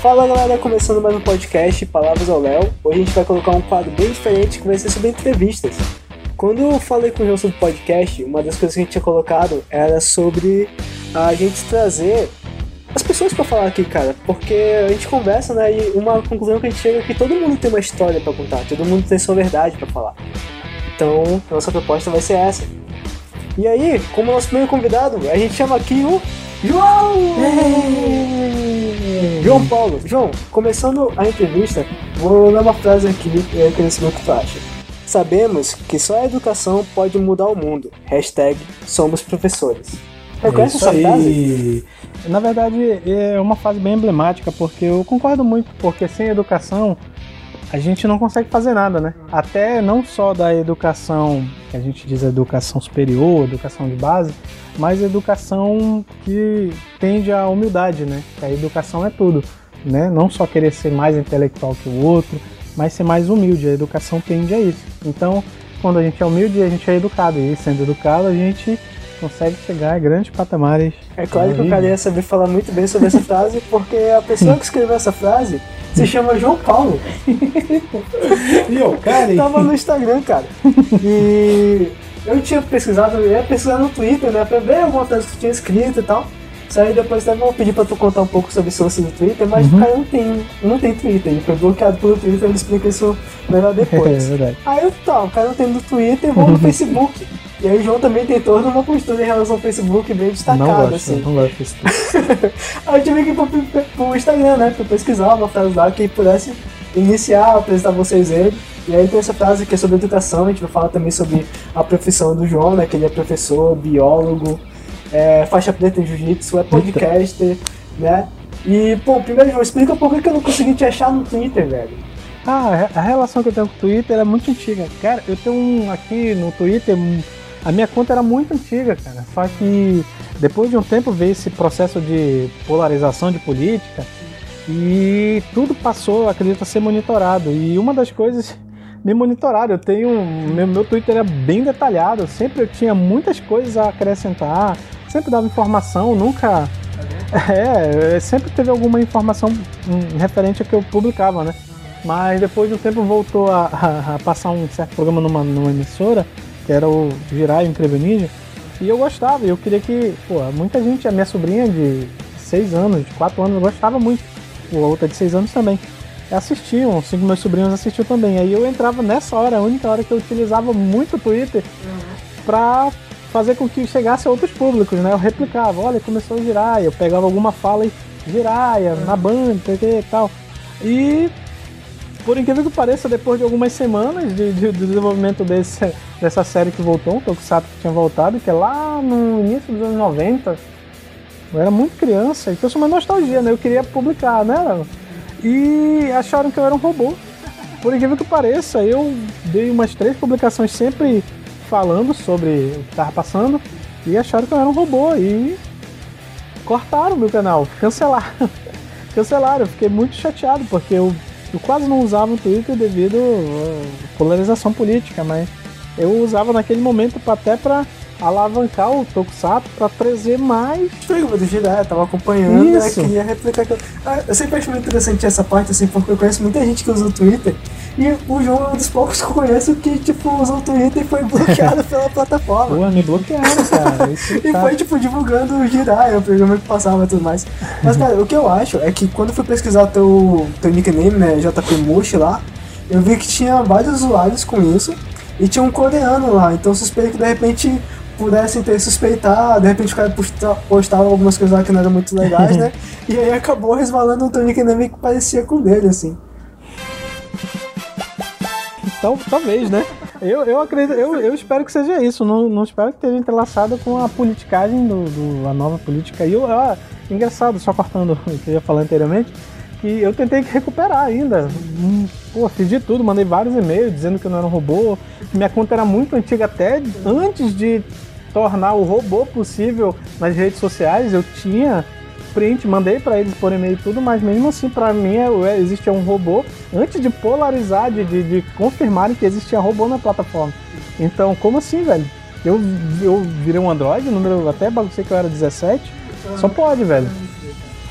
Fala galera, começando mais um podcast Palavras ao Léo. Hoje a gente vai colocar um quadro bem diferente que vai ser sobre entrevistas. Quando eu falei com o João sobre podcast, uma das coisas que a gente tinha colocado era sobre a gente trazer as pessoas para falar aqui, cara, porque a gente conversa, né, e uma conclusão que a gente chega é que todo mundo tem uma história para contar, todo mundo tem sua verdade para falar. Então, nossa proposta vai ser essa. E aí, como nosso primeiro convidado, a gente chama aqui o João! João Paulo. João, começando a entrevista, vou ler uma frase aqui queria saber o que tu acha. Sabemos que só a educação pode mudar o mundo. Hashtag somos professores. Reconhece Isso essa aí. frase? Na verdade, é uma frase bem emblemática, porque eu concordo muito, porque sem educação a gente não consegue fazer nada, né? Até não só da educação, que a gente diz educação superior, educação de base, mas educação que tende à humildade, né? Que a educação é tudo, né? Não só querer ser mais intelectual que o outro, mas ser mais humilde. A educação tende a isso. Então, quando a gente é humilde, a gente é educado. E sendo educado, a gente consegue chegar a grandes patamares. É claro que o cara ia saber falar muito bem sobre essa frase, porque a pessoa que escreveu essa frase se chama João Paulo. E eu, cara, Tava no Instagram, cara. E eu tinha pesquisado, eu ia pesquisar no Twitter, né? Pra ver alguma coisa que tu tinha escrito e tal. Isso aí depois até vou pedir pra tu contar um pouco sobre source do Twitter, mas Uhum. o cara não tem, não tem Twitter, ele foi bloqueado pelo Twitter, ele explica isso melhor é depois. verdade. Aí eu, tá, o cara não tem no Twitter, vou no Facebook. E aí o João também tem toda uma postura em relação ao Facebook bem Não destacada, gosto, assim. não gosto disso. Aí eu tive que ir pro, pro- Instagram, né? Pra pesquisar uma frase lá que pudesse iniciar, apresentar vocês ele. E aí tem essa frase que é sobre educação, a gente vai falar também sobre a profissão do João, né? Que ele é professor, biólogo, é, faixa preta em jiu-jitsu, é podcaster, né? E, pô, primeiro, João, explica por que eu não consegui te achar no Twitter, velho. Ah, a relação que eu tenho com o Twitter é muito antiga. Cara, eu tenho um aqui no Twitter, um- a minha conta era muito antiga, cara. Só que depois de um tempo veio esse processo de polarização de política e tudo passou, acredito, a ser monitorado. E uma das coisas me monitoraram. Eu tenho. Meu, meu Twitter era bem detalhado, sempre eu tinha muitas coisas a acrescentar, sempre dava informação, nunca. É, sempre teve alguma informação hum, referente a que eu publicava, né? Mas depois de um tempo voltou a, a- a passar um certo programa numa, numa emissora, que era o Girai o Incrível Ninja, e eu gostava, e eu queria que, pô, muita gente, a minha sobrinha de 6 anos, de 4 anos, gostava muito, a outra de 6 anos também. Assistiam, cinco meus sobrinhos assistiam também. Aí eu entrava nessa hora, a única hora que eu utilizava muito o Twitter pra fazer com que chegasse a outros públicos, né? Eu replicava, olha, começou a girar, eu pegava alguma fala e giraia, na banda, e tal. E por incrível que pareça, depois de algumas semanas de, de- do desenvolvimento desse, dessa série que voltou, um Tokusatsu que tinha voltado, que é lá no início dos anos 90, eu era muito criança, então é uma nostalgia, né? Eu queria publicar, né? E acharam que eu era um robô. Por incrível que pareça, eu dei umas três publicações sempre falando sobre o que estava passando e acharam que eu era um robô e cortaram meu canal, cancelaram. cancelaram, eu fiquei muito chateado porque eu, eu quase não usava o Twitter devido à polarização política, mas eu usava naquele momento pra- até para alavancar o Tokusatsu para trazer mais Explica do Jiraiya, tava acompanhando, né? Queria replicar aquilo. Ah, Eu sempre acho muito interessante essa parte, assim, porque eu conheço muita gente que usa o Twitter. E o João é um dos poucos que eu conheço que, tipo, usou o Twitter e foi bloqueado pela plataforma. Pô, me bloquearam, cara. E tá- foi, tipo, divulgando o Jiraiya, o programa que passava e tudo mais. Mas, cara, o que eu acho é que quando eu fui pesquisar o teu, teu nickname, né, JP Mushi lá, eu vi que tinha vários usuários com isso e tinha um coreano lá. Então suspeito que, de repente, pudessem ter suspeitado, de repente o cara posta- postava algumas coisas lá que não eram muito legais, né? E aí acabou resvalando um teu nickname que parecia com o dele, assim. Tal- talvez, né? Eu, eu acredito, eu, eu espero que seja isso. Não, não espero que esteja entrelaçado com a politicagem do, do- a nova política. E eu, ah, engraçado, só cortando o que eu ia falar anteriormente, que eu tentei recuperar ainda. Hum, Pô, fiz de tudo, mandei vários e-mails dizendo que eu não era um robô. Minha conta era muito antiga, até antes de tornar o robô possível nas redes sociais, eu tinha print, mandei pra eles por e-mail tudo, mas mesmo assim, pra mim, eu- é, existia um robô antes de polarizar, de, de, de confirmarem que existia robô na plataforma. Então, como assim, velho? Eu, eu virei um Android, número até baguncei que eu era 17. Só pode, velho.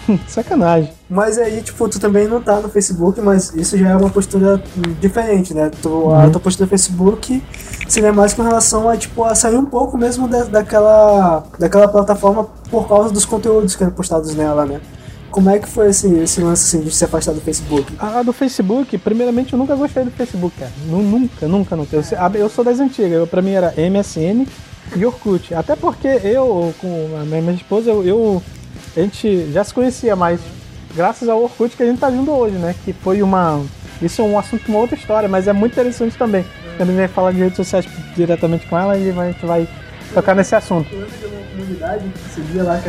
Sacanagem. Mas aí, tipo, tu também não tá no Facebook, mas isso já é uma postura diferente, né? Tu, uhum. A tua postura no Facebook seria mais com relação a, tipo, a sair um pouco mesmo da, daquela, daquela plataforma por causa dos conteúdos que eram postados nela, né? Como é que foi esse, esse lance assim, de se afastar do Facebook? Ah, do Facebook, primeiramente eu nunca gostei do Facebook, cara. Nunca, nunca, nunca. Eu, eu sou das antigas, eu, pra mim era MSN e Orkut. Até porque eu, com a minha esposa, eu, eu a gente já se conhecia, mas graças ao Orkut que a gente tá junto hoje, né? Que foi uma. Isso é um assunto, uma outra história, mas é muito interessante também. Quando a gente vai falar de redes sociais diretamente com ela, a gente vai, a gente vai tocar nesse assunto. lá,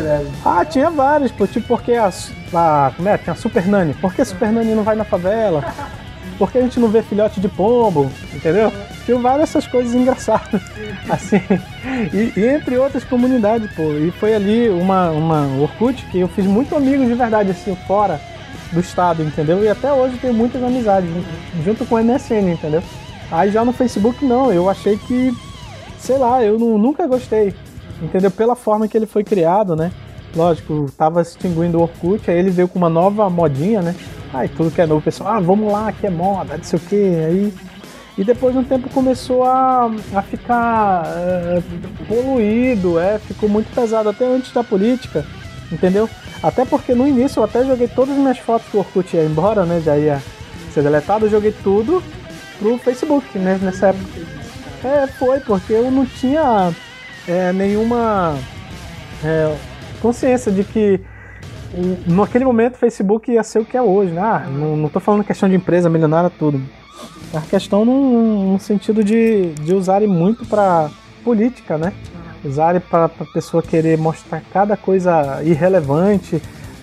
Ah, tinha vários, pô, tipo porque a, a. Como é? Tinha a Super Nani. Por que Super Nani não vai na favela? Por que a gente não vê filhote de pombo? Entendeu? Tinha várias essas coisas engraçadas. Assim. E, e, entre outras comunidades, pô. E foi ali uma, uma Orkut que eu fiz muito amigos de verdade, assim, fora do estado, entendeu? E até hoje tenho muitas amizades, junto com o MSN, entendeu? Aí já no Facebook não, eu achei que, sei lá, eu não, nunca gostei, entendeu? Pela forma que ele foi criado, né? Lógico, tava extinguindo o Orkut, aí ele veio com uma nova modinha, né? Aí tudo que é novo, pessoal, ah, vamos lá, que é moda, não sei o que, aí. E depois de um tempo começou a, a ficar é, poluído, é, ficou muito pesado, até antes da política, entendeu? Até porque no início eu até joguei todas as minhas fotos que o Orkut ia embora, né? Já ia ser deletado, eu joguei tudo pro Facebook, né? Nessa época. É, foi, porque eu não tinha é, nenhuma é, consciência de que naquele momento o Facebook ia ser o que é hoje, né? Ah, não, não tô falando questão de empresa milionária, tudo. A questão num, num sentido de, de usarem muito para política, né? Usarem para a pessoa querer mostrar cada coisa irrelevante,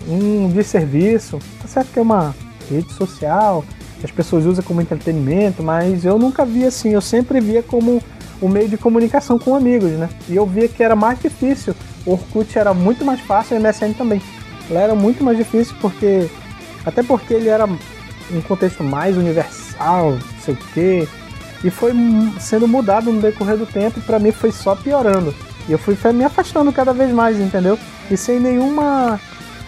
um desserviço. Tá certo que é uma rede social, as pessoas usam como entretenimento, mas eu nunca vi assim, eu sempre via como um meio de comunicação com amigos, né? E eu via que era mais difícil. O Orkut era muito mais fácil o MSN também. Ela era muito mais difícil porque. Até porque ele era um contexto mais universal, não sei o quê. E foi sendo mudado no decorrer do tempo e pra mim foi só piorando. E eu fui me afastando cada vez mais, entendeu? E sem nenhuma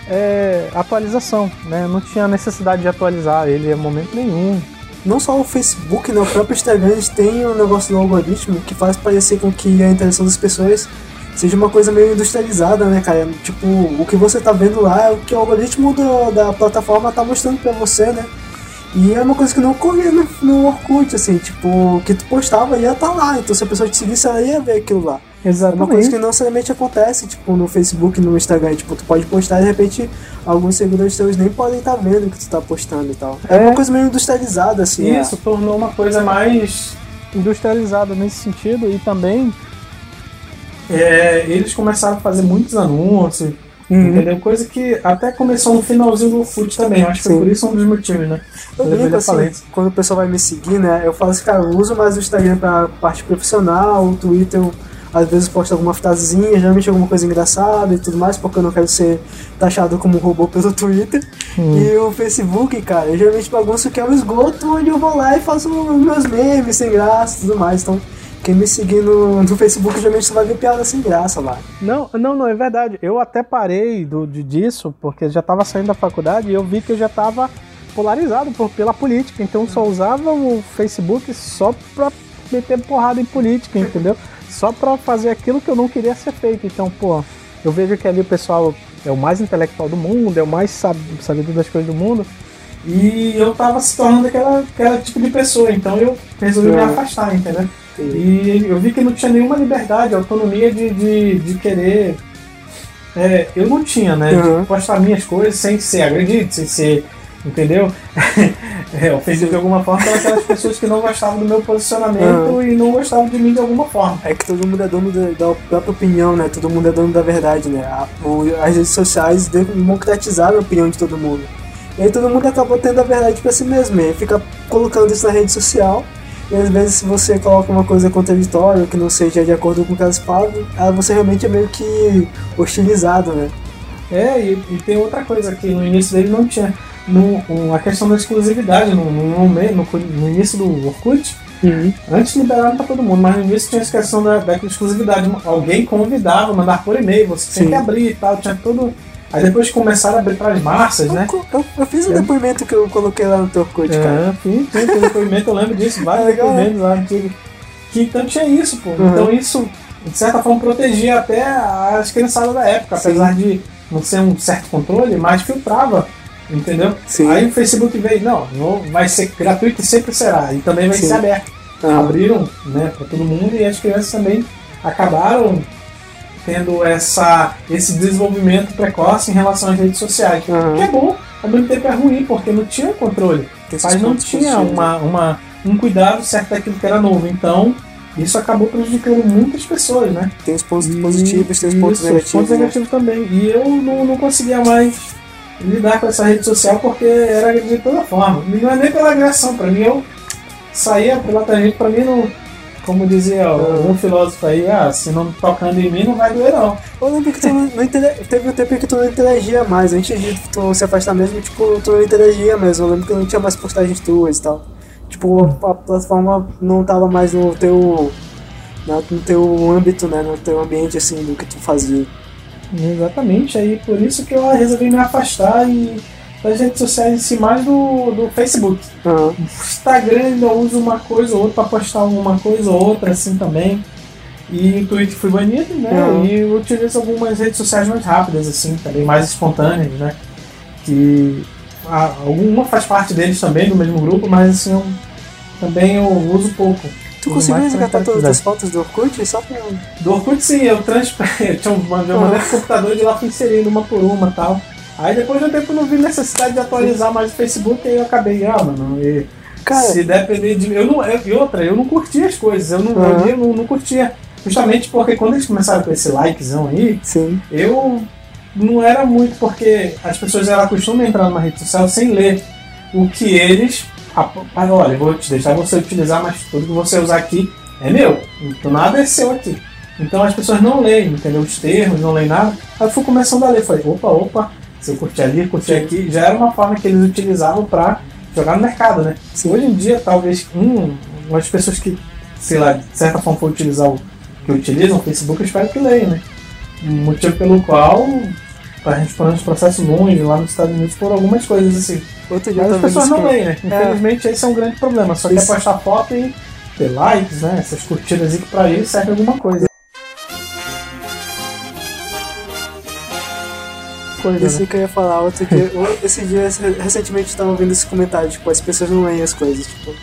é, atualização, né? Não tinha necessidade de atualizar ele em momento nenhum. Não só o Facebook, né? O próprio Instagram tem um negócio do algoritmo que faz parecer com que a interação das pessoas seja uma coisa meio industrializada, né, cara? Tipo, o que você tá vendo lá é o que o algoritmo do, da plataforma tá mostrando pra você, né? E é uma coisa que não ocorria no, no Orkut, assim, tipo, o que tu postava ia estar tá lá, então se a pessoa te seguisse, ela ia ver aquilo lá. Exatamente. É uma coisa que não necessariamente acontece, tipo, no Facebook, no Instagram, tipo, tu pode postar e de repente alguns seguidores teus nem podem estar tá vendo o que tu tá postando e tal. É, é uma coisa meio industrializada, assim. Isso, é. tornou uma coisa mais industrializada nesse sentido e também é, eles começaram a fazer muitos anúncios, uhum. entendeu? Coisa que até começou no finalzinho do Foot também. Acho que foi por isso um dos motivos, né? Eu, brinco, assim, quando o pessoal vai me seguir, né? Eu falo assim, cara, eu uso mais o Instagram pra parte profissional, o Twitter eu, às vezes posto alguma frasezinha, geralmente alguma coisa engraçada e tudo mais, porque eu não quero ser taxado como um robô pelo Twitter. Hum. E o Facebook, cara, eu geralmente bagunço que é o esgoto onde eu vou lá e faço meus memes sem graça e tudo mais. Então, quem me seguir no, no Facebook geralmente você vai ver piada sem graça lá. Não, não, não, é verdade. Eu até parei do, de, disso, porque já estava saindo da faculdade e eu vi que eu já estava polarizado por, pela política. Então só usava o Facebook só pra meter porrada em política, entendeu? Só pra fazer aquilo que eu não queria ser feito. Então, pô, eu vejo que ali o pessoal é o mais intelectual do mundo, é o mais sabido das coisas do mundo. E eu tava se tornando aquela, aquela tipo de pessoa, então eu resolvi me afastar, entendeu? E eu vi que não tinha nenhuma liberdade, autonomia de, de, de querer. É, eu não tinha, né? Uhum. De postar minhas coisas sem ser agredido, sem ser. Entendeu? é, ofendido de alguma forma pelas aquelas pessoas que não gostavam do meu posicionamento uhum. e não gostavam de mim de alguma forma. É que todo mundo é dono da, da própria opinião, né? Todo mundo é dono da verdade, né? A, o, as redes sociais democratizaram a opinião de todo mundo. E aí todo mundo acabou tendo a verdade pra si mesmo. E fica colocando isso na rede social e às vezes se você coloca uma coisa contraditória, que não seja de acordo com o que elas falam, você realmente é meio que hostilizado, né? É, e, e tem outra coisa que no início dele não tinha. No, um, a questão da exclusividade, no, no, no, no início do Orkut, uhum. antes liberaram para todo mundo, mas no início tinha essa questão da, da exclusividade. Alguém convidava, mandar por e-mail, você Sim. tem que abrir e tal, tinha todo Aí depois começaram a abrir para as massas, né? Eu, eu, eu fiz um é. depoimento que eu coloquei lá no teu Orkut, é, cara. Sim, sim, tem depoimento, eu lembro disso, vários é depoimentos lá antigos. Que então tinha isso, pô. Uhum. Então isso, de certa forma, protegia até as criançadas da época, apesar sim. de não ser um certo controle, mas filtrava. Entendeu? Sim. Aí o Facebook veio, não, não vai ser gratuito e sempre será. E também vai sim. ser aberto. Uhum. Abriram né, para todo mundo e as crianças também acabaram tendo essa, esse desenvolvimento precoce em relação às redes sociais. Uhum. Que é bom, ao mesmo tempo é ruim, porque não tinha controle. Mas não tinha uma, uma, um cuidado certo daquilo que era novo. Então, isso acabou prejudicando muitas pessoas, né? Tem os pontos e, positivos, tem os pontos isso, negativos. pontos né? negativos também. E eu não, não conseguia mais lidar com essa rede social porque era de toda forma. Não é nem pela agressão, pra mim eu saía pela tangente, pra mim não como dizia um filósofo aí, ah, se não tocando em mim não vai doer não. Eu lembro que tu não, teve um tempo que tu não interagia mais, antes de tu se afastar mesmo, tipo, tu não interagia mesmo, eu lembro que não tinha mais postagens tuas e tal. Tipo, a, a plataforma não tava mais no teu, no teu âmbito, né, no teu ambiente, assim, do que tu fazia. Exatamente, aí por isso que eu resolvi me afastar e das redes sociais em si, mais do, do Facebook. Uhum. Instagram ainda uso uma coisa ou outra para postar uma coisa ou outra assim também. E o Twitter foi banido, né? Uhum. E eu utilizo algumas redes sociais mais rápidas, assim, também mais espontâneas, né? Que a, alguma faz parte deles também, do mesmo grupo, mas assim, eu, também eu uso pouco. Tu conseguiu resgatar todas as fotos do Orkut? Só pra... Do Orkut sim, eu, trans... eu tinha um, mandei pro computador e lá fui inserindo uma por uma e tal. Aí depois de um tempo eu não vi necessidade de atualizar mais o Facebook e eu acabei, ah, mano, e Cara, se depender de. Eu não, eu, e outra, eu não curtia as coisas, eu não, uhum. eu não, não curtia. Justamente porque quando eles começaram com esse likezão aí, Sim. eu não era muito porque as pessoas elas costumam entrar numa rede social sem ler o que eles. Ah, olha, vou te deixar você utilizar, mas tudo que você usar aqui é meu. Então nada é seu aqui. Então as pessoas não leem, entendeu? Os termos, não leem nada. Aí eu fui começando a ler, falei, opa, opa, se eu curtir ali, curtir aqui, já era uma forma que eles utilizavam para jogar no mercado, né? Se hoje em dia, talvez, um, umas pessoas que, sei lá, de certa forma for utilizar o que utilizam o Facebook, eu espero que leiam, né? Motivo pelo qual a gente parando os processos longos lá nos Estados Unidos por algumas coisas assim. Outro dia Mas as pessoas não leem, né? É. Infelizmente, esse é um grande problema. Só Isso. quer postar foto e ter likes, né? Essas curtidas aí que pra eles serve alguma coisa. Coisa. Esse né? que eu ia falar outro dia. esse dia, recentemente, eu tava vendo esse comentário, tipo, as pessoas não leem as coisas, tipo.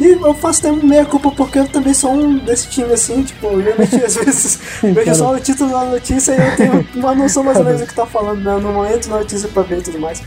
E eu faço até meia culpa porque eu também sou um desse time assim, tipo, realmente às vezes vejo só o título da notícia e eu tenho uma noção mais ou menos do que tá falando, né? No momento na notícia pra ver e tudo mais.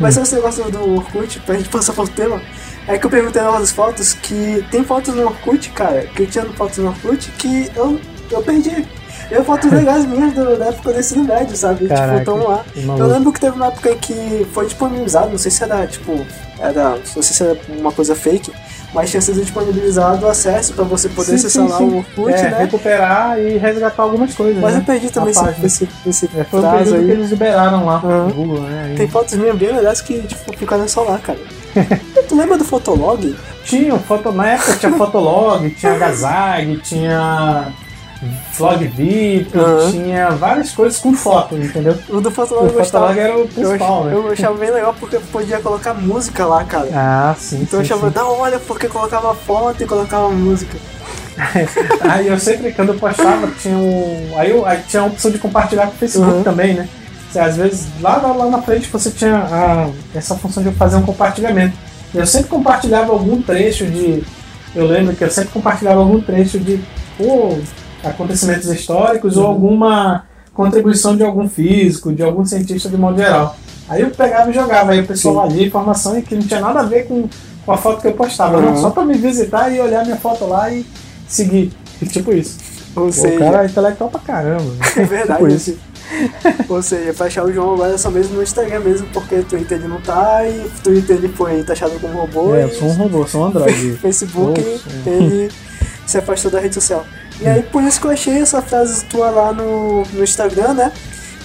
Mas esse negócio do Orkut, pra gente passar pro tema, é que eu perguntei nas fotos que tem fotos no Orkut, cara, que eu tinha fotos no Orkut que eu, eu perdi. Eu fotos legais minhas do, da época do ensino médio, sabe? Tipo, Caraca, tipo, tão lá. Eu lembro que teve uma época que foi disponibilizado, não sei se era, tipo, era, não sei se era uma coisa fake, mas tinha sido disponibilizado o acesso para você poder sim, acessar sim, lá sim. o Orkut, é, né? recuperar e resgatar algumas coisas. Mas né? eu perdi também esse, esse, esse é, foi período aí. que eles liberaram lá uhum. no Google, né? Tem fotos minhas bem legais que tipo, ficaram só lá, cara. tu lembra do Fotolog? Tinha, foto, na época tinha Fotolog, tinha Gazag, tinha Vlog VIP, uhum. tinha várias coisas com foto, entendeu? O do Fotolog, o Fotolog era o principal, eu, né? Eu achava bem legal porque podia colocar música lá, cara. Ah, sim. Então sim, eu achava sim. da hora porque colocava foto e colocava música. aí eu sempre, quando eu postava, tinha um. Aí, eu, aí tinha a opção de compartilhar com o Facebook uhum. também, né? Às vezes, lá, lá, lá na frente você tinha a, essa função de fazer um compartilhamento. Eu sempre compartilhava algum trecho de. Eu lembro que eu sempre compartilhava algum trecho de. Pô, acontecimentos históricos uhum. ou alguma contribuição de algum físico, de algum cientista de modo geral. Aí eu pegava e jogava, aí o pessoal valia informação e que não tinha nada a ver com, com a foto que eu postava, uhum. só para me visitar e olhar minha foto lá e seguir. E, tipo isso. Ou Pô, seja, o cara é intelectual pra caramba. Né? É verdade. tipo isso. Ou seja, pra achar o João agora é só mesmo no Instagram mesmo, porque o Twitter ele não tá e o Twitter ele foi taxado como robô. É, eu sou um robô, sou um Android. Facebook, ele se afastou da rede social. E aí por isso que eu achei essa frase tua lá no, no Instagram, né?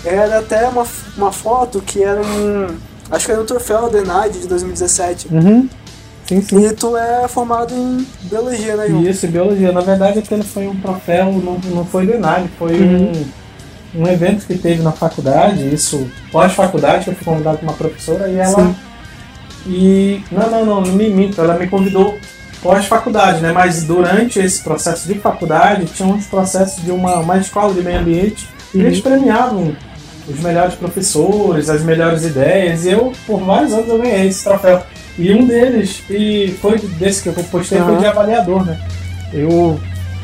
Era até uma, uma foto que era um. Acho que era um troféu da ENAD de 2017. Uhum. Sim, sim. E tu é formado em biologia, né, João? Isso, biologia. Na verdade, aquele foi um troféu, não, não foi do ENAD, foi uhum. um, um evento que teve na faculdade, isso pós-faculdade, que eu fui convidado por uma professora e ela. Sim. E. Não, não, não, não me minto, ela me convidou pós-faculdade, né? Mas durante esse processo de faculdade tinha uns processos de uma, uma escola de meio ambiente e eles premiavam os melhores professores, as melhores ideias, e eu, por vários anos, eu ganhei esse troféu. E um deles, e foi desse que eu postei, foi Aham. de avaliador, né? Eu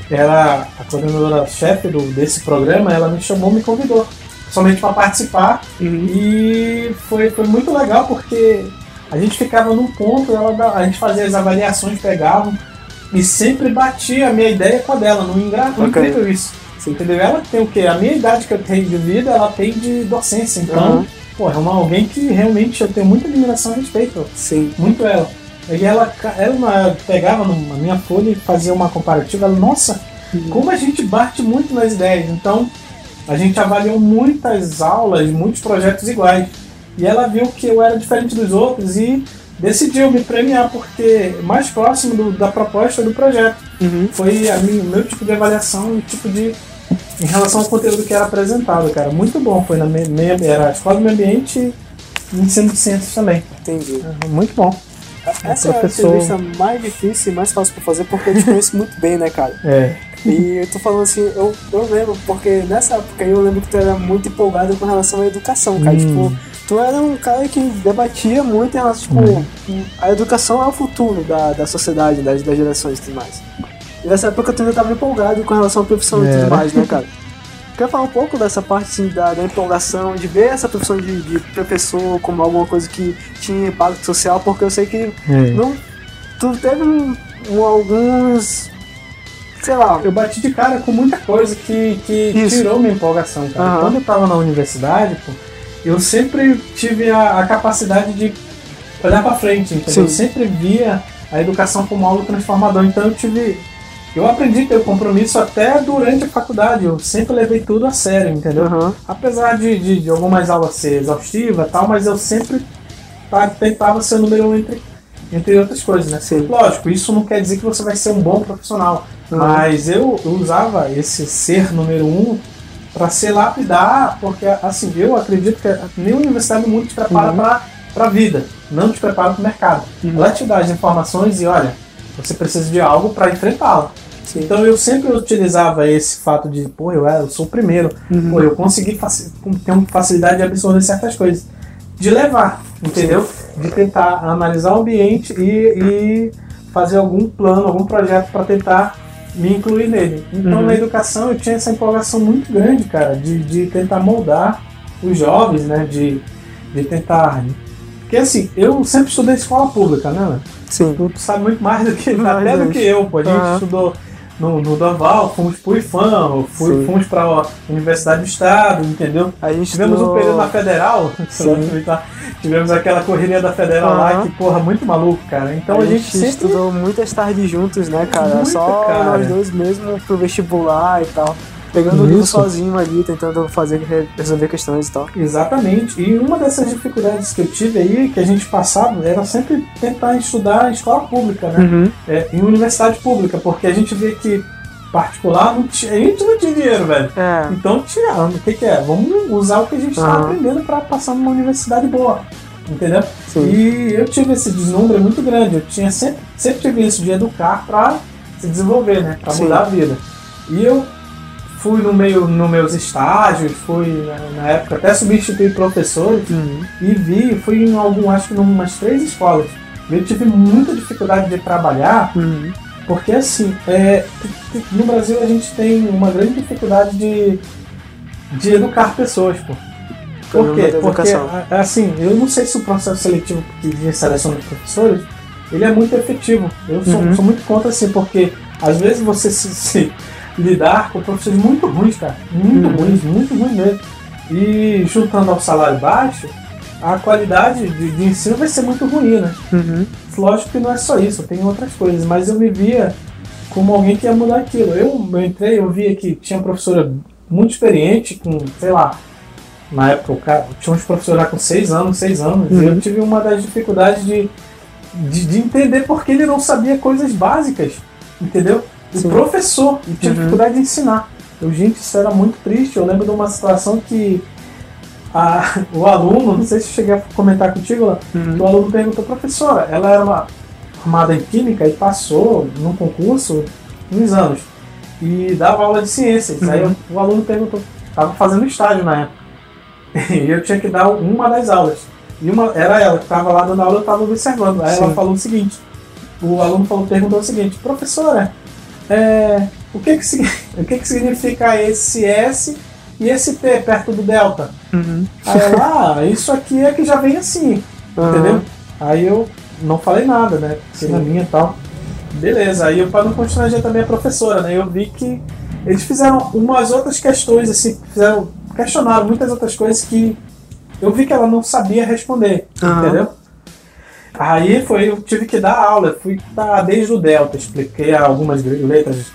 era a coordenadora-chefe do, desse programa, ela me chamou, me convidou, somente para participar, Uhum. e foi, foi muito legal porque a gente ficava num ponto, ela, a gente fazia as avaliações, pegavam, e sempre batia a minha ideia com a dela, no engra- Ok. incrível isso. Sim. Entendeu? Ela tem o quê? A minha idade que eu tenho de vida, ela tem de docência. Então, Aham. pô, é uma, alguém que realmente eu tenho muita admiração e respeito. Sim. Muito ela. E ela, ela pegava na minha folha e fazia uma comparativa. Ela, nossa, como a gente bate muito nas ideias. Então, a gente avaliou muitas aulas, muitos projetos iguais. E ela viu que eu era diferente dos outros e decidiu me premiar porque mais próximo do- da proposta do projeto Uhum. foi a minha, o meu tipo de avaliação e tipo de. em relação ao conteúdo que era apresentado, cara. Muito bom. Foi na me, meia, era a escola do meio ambiente e ensino de ciências também. Entendi. Muito bom. Essa é a entrevista mais difícil e mais fácil pra fazer porque eu te conheço muito bem, né, cara? É. E eu tô falando assim, eu, eu lembro, porque nessa época eu lembro que tu era muito empolgado com relação à educação, cara. Hum. Tipo, tu era um cara que debatia muito em relação, tipo, Uhum. a educação é o futuro da, da sociedade, das, das gerações e tudo mais. E nessa época tu ainda tava empolgado com relação à profissão e Era. tudo mais, né, cara? Quer falar um pouco dessa parte assim, da, da empolgação, de ver essa profissão de, de professor como alguma coisa que tinha impacto social, porque eu sei que É. não, tu teve um, um- alguns. Sei lá. Eu bati de cara com muita coisa que, que Isso. tirou minha empolgação, cara. Aham. Quando eu tava na universidade, pô, eu sempre tive a, a capacidade de olhar pra frente, entendeu? Sim. Eu sempre via a educação como algo transformador. Então eu tive. Eu aprendi a ter o compromisso até durante a faculdade. Eu sempre levei tudo a sério, entendeu? Aham. Apesar de, de, de algumas aulas ser exaustiva e tal, mas eu sempre tá, tentava ser o número um entre, entre outras coisas, né? Sim. Lógico, isso não quer dizer que você vai ser um bom profissional, Uhum. mas eu, eu usava esse ser número um para ser lapidar, porque assim, eu acredito que nenhuma universidade mundo te prepara Uhum. para a vida, não te prepara para o mercado. Uhum. Ela te dá as informações e olha, você precisa de algo para enfrentá-la. Então eu sempre utilizava esse fato de, pô, eu, era- eu sou o primeiro, Uhum. pô, eu consegui ter uma facilidade de absorver certas coisas. De levar, entendeu? De tentar analisar o ambiente e, e fazer algum plano, algum projeto para tentar me incluir nele. Então Uhum. na educação eu tinha essa empolgação muito grande, cara, de, de tentar moldar os jovens, né? De, de tentar. Porque assim, eu sempre estudei escola pública, né? Sim. Tu, tu sabe muito mais do que, Mais até do gente. que eu, pô. A gente Aham. estudou no, no Doval, fomos pro IFAM, fui, fomos pra Universidade do Estado, entendeu? A gente Tivemos um estudou- período na Federal, Sim. tivemos aquela correria da Federal lá, Aham. que porra, muito maluco, cara. Então a, gente, sempre. estudou muitas tardes juntos, né, cara? Muito, Só cara. nós dois mesmo pro vestibular e tal. Pegando o livro Isso. sozinho ali, tentando fazer, resolver questões e tal. Exatamente. E uma dessas dificuldades que eu tive aí, que a gente passava, era sempre tentar estudar em escola pública, né? Uhum. É, em universidade pública, porque a gente vê que particular não tinha, a gente não tinha dinheiro, velho. É. Então, tia, o que, que é? Vamos usar o que a gente está Aham. aprendendo para passar numa universidade boa. Entendeu? Sim. E eu tive esse deslumbre muito grande. Eu tinha sempre, sempre tive isso de educar para se desenvolver, né? Para mudar a vida. E eu fui no meio, nos meus estágios, fui na, na época até substituir professores Uhum. e vi, fui em algum, acho que em umas três escolas. Eu tive muita dificuldade de trabalhar Uhum. porque assim, é, no Brasil a gente tem uma grande dificuldade de, de educar pessoas, pô. Por quê? da Porque, a- assim, eu não sei se o processo seletivo de seleção de professores, ele é muito efetivo. Eu sou, Uhum. sou muito contra, assim, porque às vezes você se, se lidar com professores muito ruins, cara. Muito Uhum. ruins, muito ruins mesmo. E juntando ao salário baixo, a qualidade de, de ensino vai ser muito ruim, né? Uhum. Lógico que não é só isso, tem outras coisas, mas eu me via como alguém que ia mudar aquilo. Eu, eu entrei, eu via que tinha professora muito experiente, com, sei lá, na época o cara, tinha uns professores lá com seis anos, seis anos, Uhum. e eu tive uma das dificuldades de, de, de entender porque ele não sabia coisas básicas, entendeu? O Sim. professor, e tinha Uhum. dificuldade de ensinar. Eu, gente, isso era muito triste. Eu lembro de uma situação que a, o aluno, não sei se eu cheguei a comentar contigo lá, uhum. o aluno perguntou, professora, ela era uma formada em Química e passou num concurso uns anos e dava aula de ciências. Uhum. Aí eu, o aluno perguntou, estava fazendo estágio na época, e eu tinha que dar uma das aulas. E uma, era ela que estava lá dando aula, eu estava observando. Aí Sim. ela falou o seguinte: o aluno falou, perguntou o seguinte, professora, é, o, que que, o que, que significa esse S e esse T perto do delta? Uhum. Aí ela, ah, isso aqui é que já vem assim, uhum. entendeu? Aí eu não falei nada, né? Fiquei na minha e tal. Beleza, aí eu para não constranger também a professora, né? Eu vi que eles fizeram umas outras questões, assim, fizeram, questionaram muitas outras coisas que eu vi que ela não sabia responder, uhum. entendeu? Aí foi, eu tive que dar aula, fui dar desde o delta, expliquei algumas letras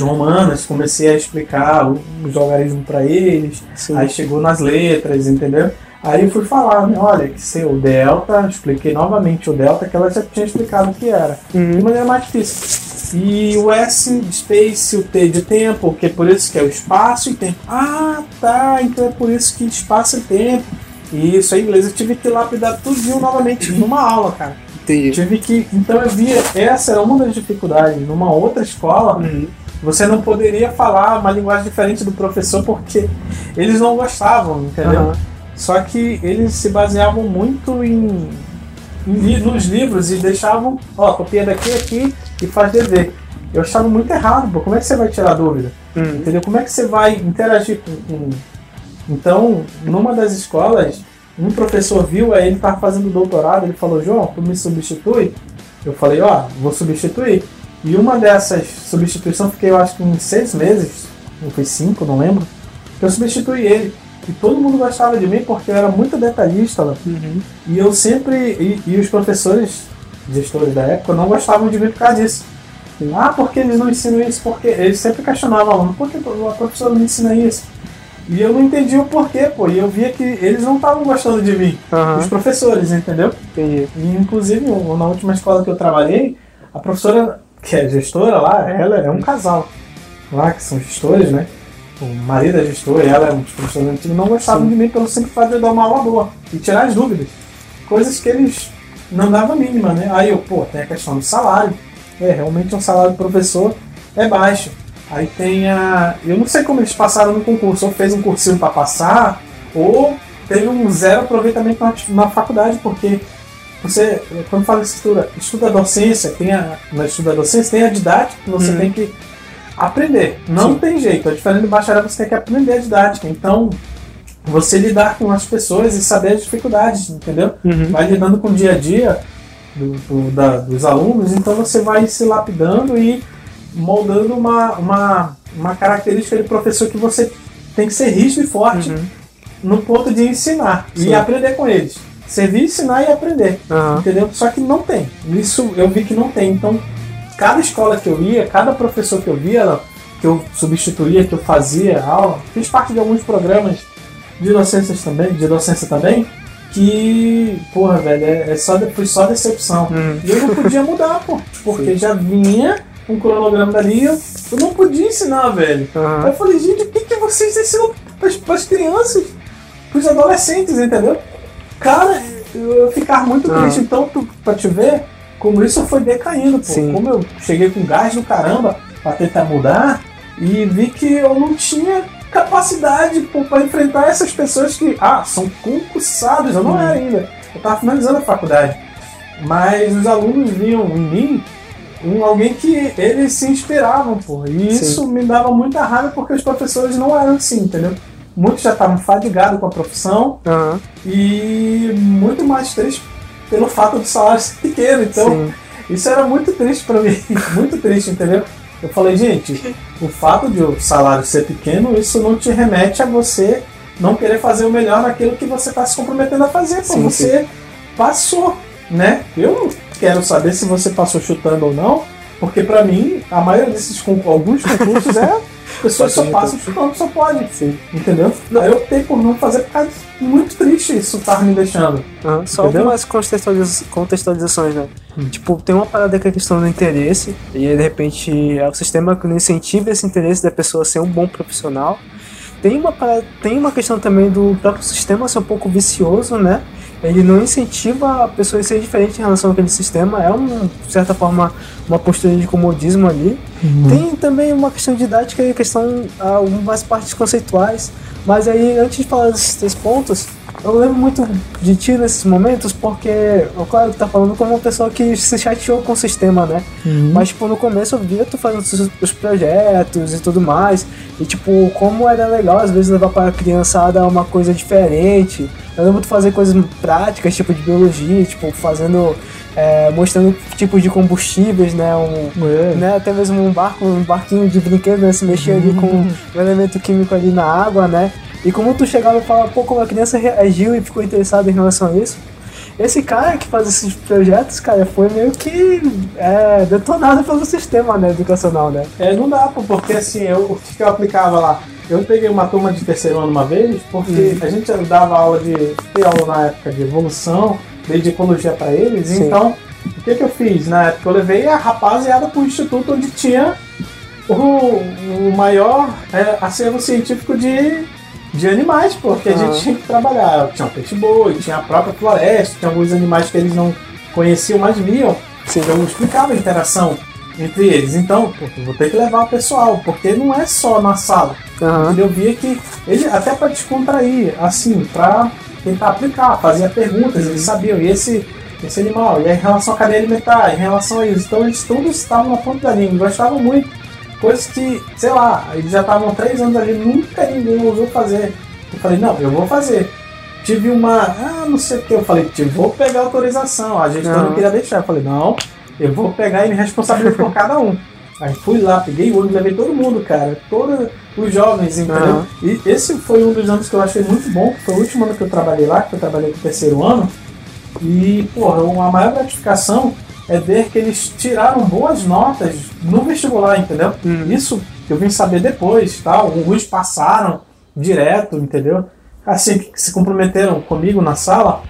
romanas, comecei a explicar os algarismos para eles, Sim. aí chegou nas letras, entendeu? Aí eu fui falar, né, olha, que ser o delta, expliquei novamente o delta, que ela já tinha explicado o que era, uhum. de maneira mais difícil. E o S de space, o T de tempo, que é por isso que é o espaço e tempo. Ah, tá, então é por isso que espaço e tempo. Isso, em inglês eu tive que lapidar tudo novamente numa aula, cara. Entendi. Tive que. Então eu via, essa era uma das dificuldades. Numa outra escola, uhum. você não poderia falar uma linguagem diferente do professor porque eles não gostavam, entendeu? Uhum. Só que eles se baseavam muito em, em, nos livros e deixavam, ó, copia daqui aqui e faz dever. Eu achava muito errado, pô. Como é que você vai tirar dúvida? Uhum. Entendeu? Como é que você vai interagir com, com então, numa das escolas, um professor viu, aí ele estava fazendo doutorado, ele falou, João, tu me substitui? Eu falei, ó, oh, vou substituir. E uma dessas substituições, fiquei eu acho que uns seis meses, ou foi cinco, não lembro, eu substituí ele. E todo mundo gostava de mim porque eu era muito detalhista. Uhum. E eu sempre. E, e, os professores, gestores da época, não gostavam de mim por causa disso. Ah, porque eles não ensinam isso? Porque eles sempre questionavam por que a professora não ensina isso? E eu não entendi o porquê, pô. E eu via que eles não estavam gostando de mim, uhum. os professores, entendeu? Entendi. E inclusive, na última escola que eu trabalhei, a professora, que é gestora lá, ela é um casal. Lá, que são gestores, né? O marido é gestor e ela é um professor antigo, não gostavam Sim. de mim pelo simples fato de dar uma aula boa e tirar as dúvidas. Coisas que eles não davam mínima, né? Aí eu, pô, tem a questão do salário. É, realmente um salário do professor é baixo. Aí tem a. Eu não sei como eles passaram no concurso, ou fez um cursinho para passar, ou teve um zero aproveitamento na, na faculdade, porque você, quando fala de estuda, estuda docência, tem a, na estuda docência, tem a didática que você hum. tem que aprender. Não Sim. tem jeito, é diferente do bacharel, você tem que aprender a didática. Então, você lidar com as pessoas e saber as dificuldades, entendeu? Uhum. Vai lidando com o dia a dia do, do, da, dos alunos, então você vai se lapidando e moldando uma, uma, uma característica de professor que você tem que ser rígido e forte uhum. no ponto de ensinar Sim. e aprender com eles. Servir, ensinar e aprender. Uhum. Entendeu? Só que não tem. Isso eu vi que não tem. Então, cada escola que eu ia, cada professor que eu via, que eu substituía, que eu fazia aula, fiz parte de alguns programas de docência também, de docência também, que, porra, velho, é, é só, foi só decepção. Hum. E eu não podia mudar, pô, porque Sim. já vinha um cronograma dali, eu, eu não podia ensinar, velho. Uhum. Eu falei, gente, o que, que vocês ensinam para as crianças, para os adolescentes, entendeu? Cara, eu ficar muito uhum. triste. Então, tu, pra te ver, como isso foi decaindo, pô. Sim. Como eu cheguei com gás do caramba para tentar mudar e vi que eu não tinha capacidade para enfrentar essas pessoas que, ah, são concursados, eu não uhum. era ainda. Eu estava finalizando a faculdade. Mas os alunos viam em mim um alguém que eles se inspiravam, pô. E isso Sim. me dava muita raiva porque os professores não eram assim, entendeu? Muitos já estavam fadigados com a profissão uhum. e muito mais triste pelo fato do salário ser pequeno. Então, Sim. isso era muito triste para mim, muito triste, entendeu? Eu falei, gente, o fato de o salário ser pequeno, isso não te remete a você não querer fazer o melhor naquilo que você está se comprometendo a fazer. Sim, você passou, né? Eu quero saber se você passou chutando ou não, porque para mim, a maioria desses alguns concursos é A pessoa só passa quando só pode. Sim. Entendeu? Não. Aí eu optei por não fazer por causa muito triste isso tá me deixando. Uhum. Só Entendeu? algumas contextualiza contextualizações, né? Hum. Tipo, tem uma parada que é a questão do interesse, e aí de repente é o sistema que não incentiva esse interesse da pessoa ser um bom profissional. Tem uma, tem uma questão também do próprio sistema ser um pouco vicioso, né? ele não incentiva a pessoa a ser diferente em relação àquele sistema, é, um, de certa forma, uma postura de comodismo ali. Uhum. Tem também uma questão didática e questão, algumas partes conceituais, mas aí, antes de falar desses três pontos, eu lembro muito de ti nesses momentos, porque, claro, tu tá falando como uma pessoa que se chateou com o sistema, né? Uhum. Mas, tipo, no começo eu via tu fazendo os, os, projetos e tudo mais, e, tipo, como era legal às vezes levar para a criançada uma coisa diferente. Eu lembro de fazer coisas práticas, tipo de biologia, tipo, fazendo. É, mostrando tipos de combustíveis, né? Um, é. né? Até mesmo um barco, um barquinho de brinquedo, né? Se mexer ali com um elemento químico ali na água, né? E como tu chegava e falava, pô, como a criança reagiu e ficou interessada em relação a isso. Esse cara que faz esses projetos, cara, foi meio que é, detonado pelo sistema né, educacional, né? É, não dá, porque assim, eu, o que eu aplicava lá? Eu peguei uma turma de terceiro ano uma vez, porque uhum. a gente dava aula de. Aula na época de evolução, de ecologia para eles, Sim. então o que, que eu fiz? Na época eu levei a rapaziada para o instituto onde tinha o, o maior é, acervo científico de, de animais, porque a gente tinha que trabalhar. Tinha o peixe boi, tinha a própria floresta, tinha alguns animais que eles não conheciam, mas viam. Sim. Então eu explicava a interação entre eles. Então, vou ter que levar o pessoal, porque não é só na sala. Uhum. Eu via que ele, até para descontrair, assim, para tentar aplicar, fazia perguntas, eles sabiam. E esse, esse animal, e em relação à cadeia alimentar, em relação a isso. Então eles todos estavam na ponta da língua, gostavam muito. Coisas que, sei lá, eles já estavam três anos ali, nunca ninguém ousou fazer. Eu falei, não, eu vou fazer. Tive uma, ah, não sei o que, eu falei, vou pegar autorização. A gente uhum. não queria deixar. Eu falei, não, eu vou pegar e me responsabilizo por cada um. Aí fui lá, peguei o ônibus, levei todo mundo, cara. Todos os jovens, entendeu? Uhum. E esse foi um dos anos que eu achei muito bom, foi o último ano que eu trabalhei lá, que eu trabalhei no terceiro ano. E, porra, a maior gratificação é ver que eles tiraram boas notas no vestibular, entendeu? Uhum. Isso eu vim saber depois, tal. Alguns passaram direto, entendeu? Assim, que se comprometeram comigo na sala.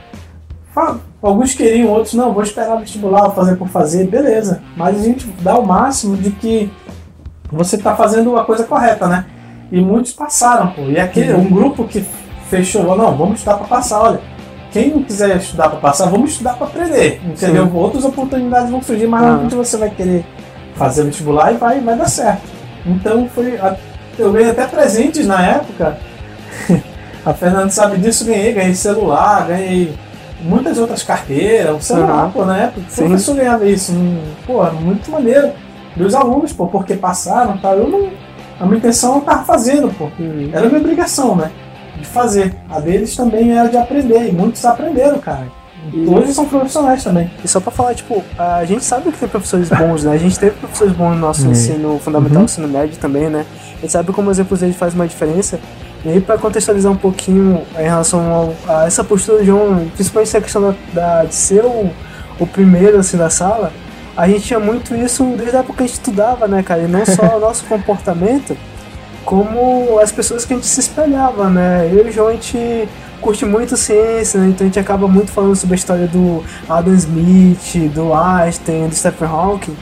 Alguns queriam, outros não, vou esperar o vestibular, vou fazer por fazer, beleza. Mas a gente dá o máximo de que você está fazendo a coisa correta, né? E muitos passaram, pô. E aquele, um grupo que fechou, não, vamos estudar para passar, olha. Quem não quiser estudar para passar, vamos estudar para aprender, entendeu? Sim. Outras oportunidades vão surgir, mas ah. você vai querer fazer vestibular e vai, vai dar certo. Então foi. Eu ganhei até presentes na época. a Fernanda sabe disso, ganhei, ganhei celular, ganhei muitas outras carteiras, um celular, uhum. pô, na época. O professor ganhava isso. Pô, muito maneiro. Dos alunos, pô, porque passaram tal. Eu não. A minha intenção não estava fazendo, pô. Uhum. Era minha obrigação, né? De fazer. A deles também era de aprender. E muitos aprenderam, cara. E hoje são profissionais também. E só pra falar, tipo, a gente sabe que tem professores bons, né? A gente teve professores bons no nosso uhum. ensino fundamental, uhum. ensino médio também, né? A gente sabe como os exemplos deles fazem uma diferença. E aí, para contextualizar um pouquinho em relação ao, a essa postura de João, principalmente a questão da, da, de ser o, o primeiro assim da sala, a gente tinha muito isso desde a época que a gente estudava, né, cara? E não só o nosso comportamento, como as pessoas que a gente se espelhava, né? Eu e o João, a gente curte muito ciência, né? Então a gente acaba muito falando sobre a história do Adam Smith, do Einstein, do Stephen Hawking.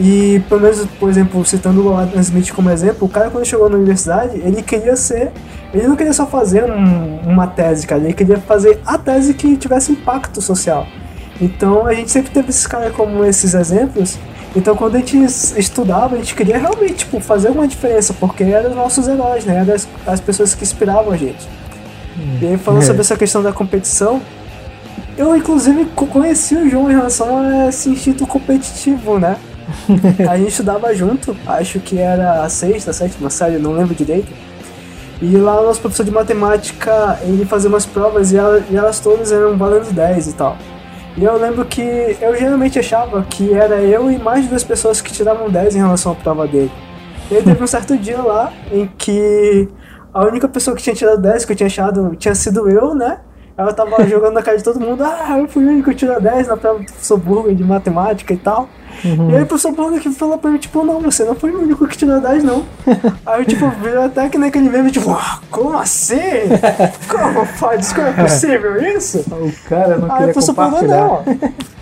E, pelo menos, por exemplo, citando o Adam Smith como exemplo, o cara quando chegou na universidade, ele queria ser. Ele não queria só fazer um, uma tese, cara, ele queria fazer a tese que tivesse impacto social. Então a gente sempre teve esses caras como esses exemplos. Então quando a gente estudava, a gente queria realmente tipo, fazer uma diferença, porque eram os nossos heróis, né? Eram as, as pessoas que inspiravam a gente. Hum, e aí falando é. sobre essa questão da competição, eu inclusive conheci o João em relação a esse instinto competitivo, né? a gente estudava junto, acho que era a sexta, a sétima série, não lembro direito. E lá o nosso professor de matemática, ele fazia umas provas e, ela, e elas todas eram valendo 10 e tal. E eu lembro que eu geralmente achava que era eu e mais duas pessoas que tiravam 10 em relação à prova dele. E aí teve um certo dia lá em que a única pessoa que tinha tirado 10 que eu tinha achado tinha sido eu, né? Aí eu tava jogando na cara de todo mundo, ah, eu fui o único que tirou 10 na prova do professor Burger de matemática e tal. Uhum. E aí o professor Burger que falou pra mim, tipo, não, você não foi o único que tirou 10, não. aí eu, tipo, virou até que naquele meme, tipo, ah, como assim? Como pode? Como é possível isso? O cara não Aí o queria compartilhar. não.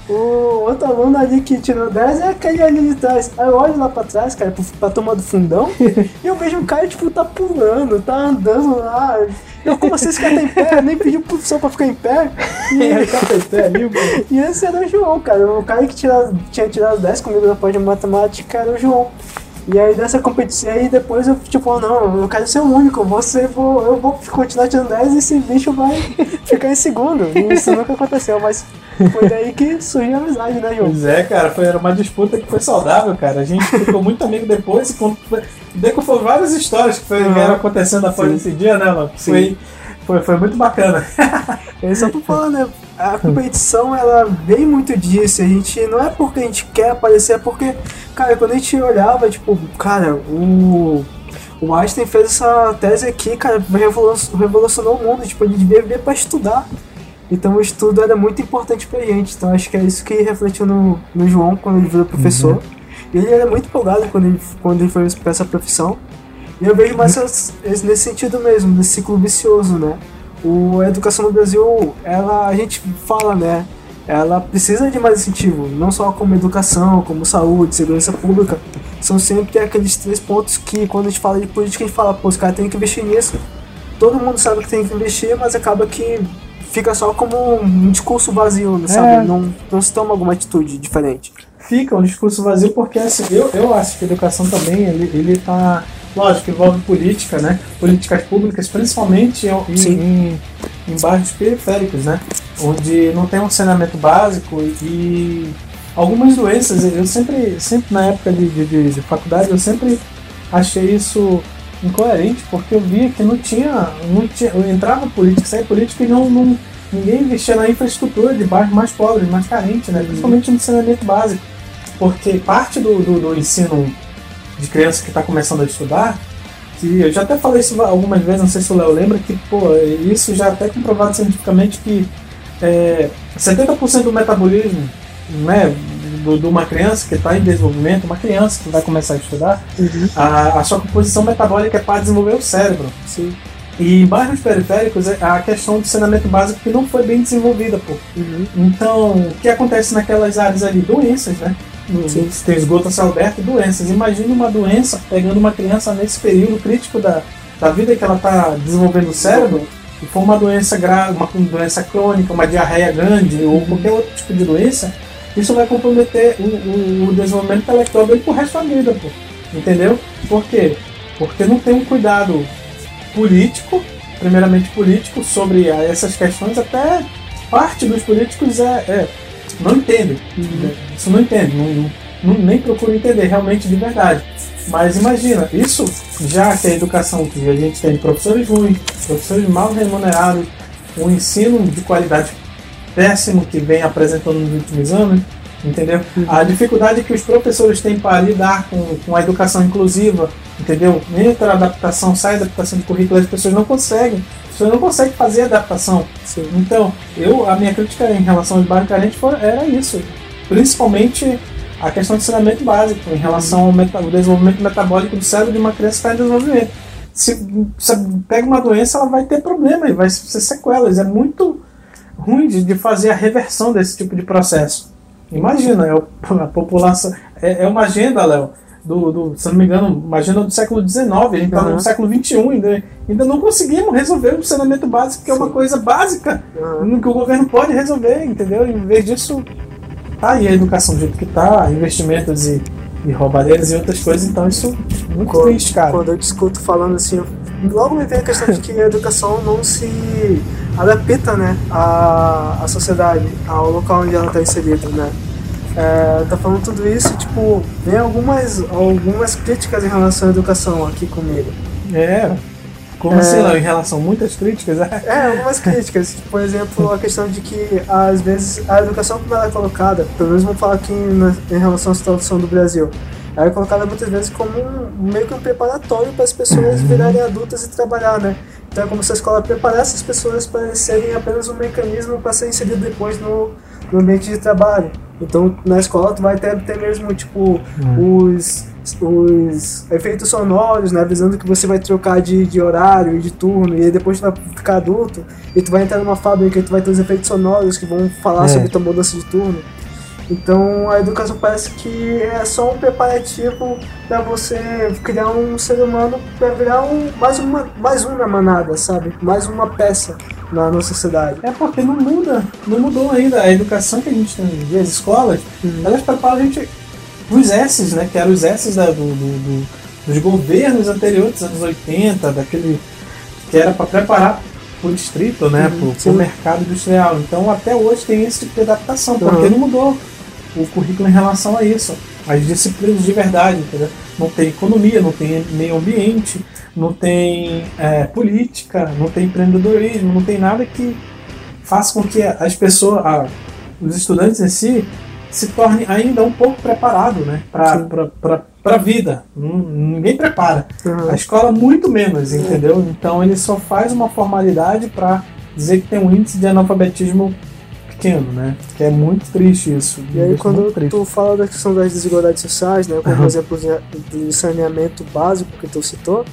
O outro aluno ali que tirou 10 é aquele ali de trás. Aí eu olho lá pra trás, cara, pra turma do fundão, e eu vejo um cara, tipo, tá pulando, tá andando lá. Eu, como assim esse cara tá em pé? Eu nem pedi pro professor pra ficar em pé. E aí, capetê ali, o- E esse era o João, cara. O cara que tira, tinha tirado 10 comigo na parte de matemática era o João. E aí dessa competição, aí depois eu, tipo, não, eu quero ser o único, você, vou, eu vou continuar tirando 10 e esse bicho vai ficar em segundo. E isso nunca aconteceu, mas foi daí que surgiu a amizade, né, João? Pois é, cara, foi, era uma disputa que foi saudável, cara. A gente ficou muito amigo depois. com- Deco foram várias histórias que foi, Aham. vieram acontecendo após Sim. esse dia, né, mano? Sim. Foi, foi, foi muito bacana. É só pra falar, né? A competição, ela vem muito disso. A gente não é porque a gente quer aparecer, é porque, cara, quando a gente olhava, tipo, cara, o. O Einstein fez essa tese aqui, cara, revolu- revolucionou o mundo. Tipo, ele devia vir pra estudar. Então o estudo era muito importante pra gente. Então acho que é isso que refletiu no, no João quando ele virou professor. E ele era muito empolgado quando ele, quando ele foi pra essa profissão. E eu vejo mais esse- nesse sentido mesmo, nesse ciclo vicioso, né? O, a educação no Brasil, ela, a gente fala, né? Ela precisa de mais incentivo, não só como educação, como saúde, segurança pública. São sempre aqueles três pontos que, quando a gente fala de política, a gente fala, pô, os caras têm que investir nisso. Todo mundo sabe que tem que investir, mas acaba que fica só como um discurso vazio, né, sabe? É. Não, não se toma alguma atitude diferente. Fica um discurso vazio porque, assim, eu, eu acho que a educação também, ele, ele tá. Lógico, envolve política, né? Políticas públicas, principalmente em, em, em, bairros periféricos, né? Onde não tem um saneamento básico e algumas doenças. Eu sempre, sempre na época de, de- de faculdade, eu sempre achei isso incoerente, porque eu via que não tinha. Não tinha eu entrava política, saía política e não, não, ninguém investia na infraestrutura de bairros mais pobres, mais carentes, né? Principalmente no saneamento básico. Porque parte do, do, do ensino de criança que está começando a estudar, que eu já até falei isso algumas vezes, não sei se o Léo lembra, que pô, isso já é até comprovado cientificamente que é, 70% do metabolismo né, do- de uma criança que está em desenvolvimento, uma criança que vai começar a estudar, a, a sua composição metabólica é para desenvolver o cérebro. Sim. E em bairros periféricos, é a questão do saneamento básico que não foi bem desenvolvida, pô. Uhum. Então, o que acontece naquelas áreas ali? Doenças, né? Sim. Se tem esgoto a céu aberto, doenças. Imagine uma doença pegando uma criança nesse período crítico da, da vida que ela está desenvolvendo o cérebro, e for uma doença grave, uma doença crônica, uma diarreia grande ou qualquer outro tipo de doença, isso vai comprometer o, o- o desenvolvimento intelectual dele pro resto da vida, pô. Entendeu? Por quê? Porque não tem um cuidado político, primeiramente político, sobre essas questões, até parte dos políticos é, é- não entende. né? Isso não entende, não- não- nem procura entender realmente de verdade. Mas imagina, isso já que a educação que a gente tem professores ruins, professores mal remunerados, um ensino de qualidade péssimo que vem apresentando nos últimos anos, entendeu? A dificuldade que os professores têm para lidar com, com a educação inclusiva, entendeu? Entra a adaptação, sai a adaptação de currículo, as pessoas não conseguem. As pessoas não conseguem fazer adaptação. Sim. Então, eu, a minha crítica em relação aos bairros carentes foi- era isso. Principalmente a questão de ensinamento básico, em relação ao, meta- ao desenvolvimento metabólico do cérebro de uma criança que está em desenvolvimento. Se, se pega uma doença, ela vai ter problema e vai ser sequelas. É muito ruim de, de fazer a reversão desse tipo de processo. Imagina, é o- a população. É, é uma agenda, Léo, do, do, se não me engano, uma agenda do século XIX, a gente está Uhum. no século XXI ainda. Ainda não conseguimos resolver o saneamento básico, que é uma coisa básica Uhum. que o governo pode resolver, entendeu? Em vez disso, tá aí a educação do jeito que tá, investimentos e, e roubadeiras e outras coisas, então isso é muito Quando- triste, cara. Quando eu discuto falando assim, eu- logo me vem a questão de que a educação não se adapta, né, à, à sociedade, ao local onde ela está inserida, né. É, tá falando tudo isso, tipo, vem algumas, algumas críticas em relação à educação aqui comigo. É. Como É. assim, em relação a muitas críticas, é. Algumas críticas. Por exemplo, a questão de que, às vezes, a educação como ela é colocada, pelo menos vamos falar aqui na- em relação à situação do Brasil, ela é colocada muitas vezes como um, meio que um preparatório para as pessoas virarem adultas e trabalhar, né? Então é como se a escola preparasse as pessoas para serem apenas um mecanismo para ser inserido depois no, no ambiente de trabalho. Então na escola tu vai ter, ter mesmo tipo os, os efeitos sonoros, né? Avisando que você vai trocar de, de horário e de turno, e aí depois tu vai ficar adulto, e tu vai entrar numa fábrica e tu vai ter os efeitos sonoros que vão falar É. sobre tua mudança de turno. Então a educação parece que é só um preparativo para você criar um ser humano para virar um, mais, uma, mais um na manada, sabe? Mais uma peça na, na sociedade. É porque não muda, não mudou ainda. A educação que a gente tem hoje em dia, as escolas, elas preparam a gente os S's, né? Que eram os S's da- do, do- do- dos governos anteriores, dos anos 80, daquele. que era para preparar o distrito, né? Uhum, pro, pro mercado industrial. Então até hoje tem esse tipo de adaptação, porque Uhum. não mudou o currículo em relação a isso. As disciplinas de verdade, entendeu? Não tem economia, não tem meio ambiente, não tem é, política, não tem empreendedorismo, não tem nada que faça com que as pessoas, a- os estudantes em si, se tornem ainda um pouco preparados né, para a vida. Ninguém prepara. Uhum. A escola, muito menos, entendeu? Então ele só faz uma formalidade para dizer que tem um índice de analfabetismo pequeno, né? Que é muito triste isso. E aí quando tu fala da questão das desigualdades sociais, né, como Uhum. exemplo de saneamento básico que tu citou,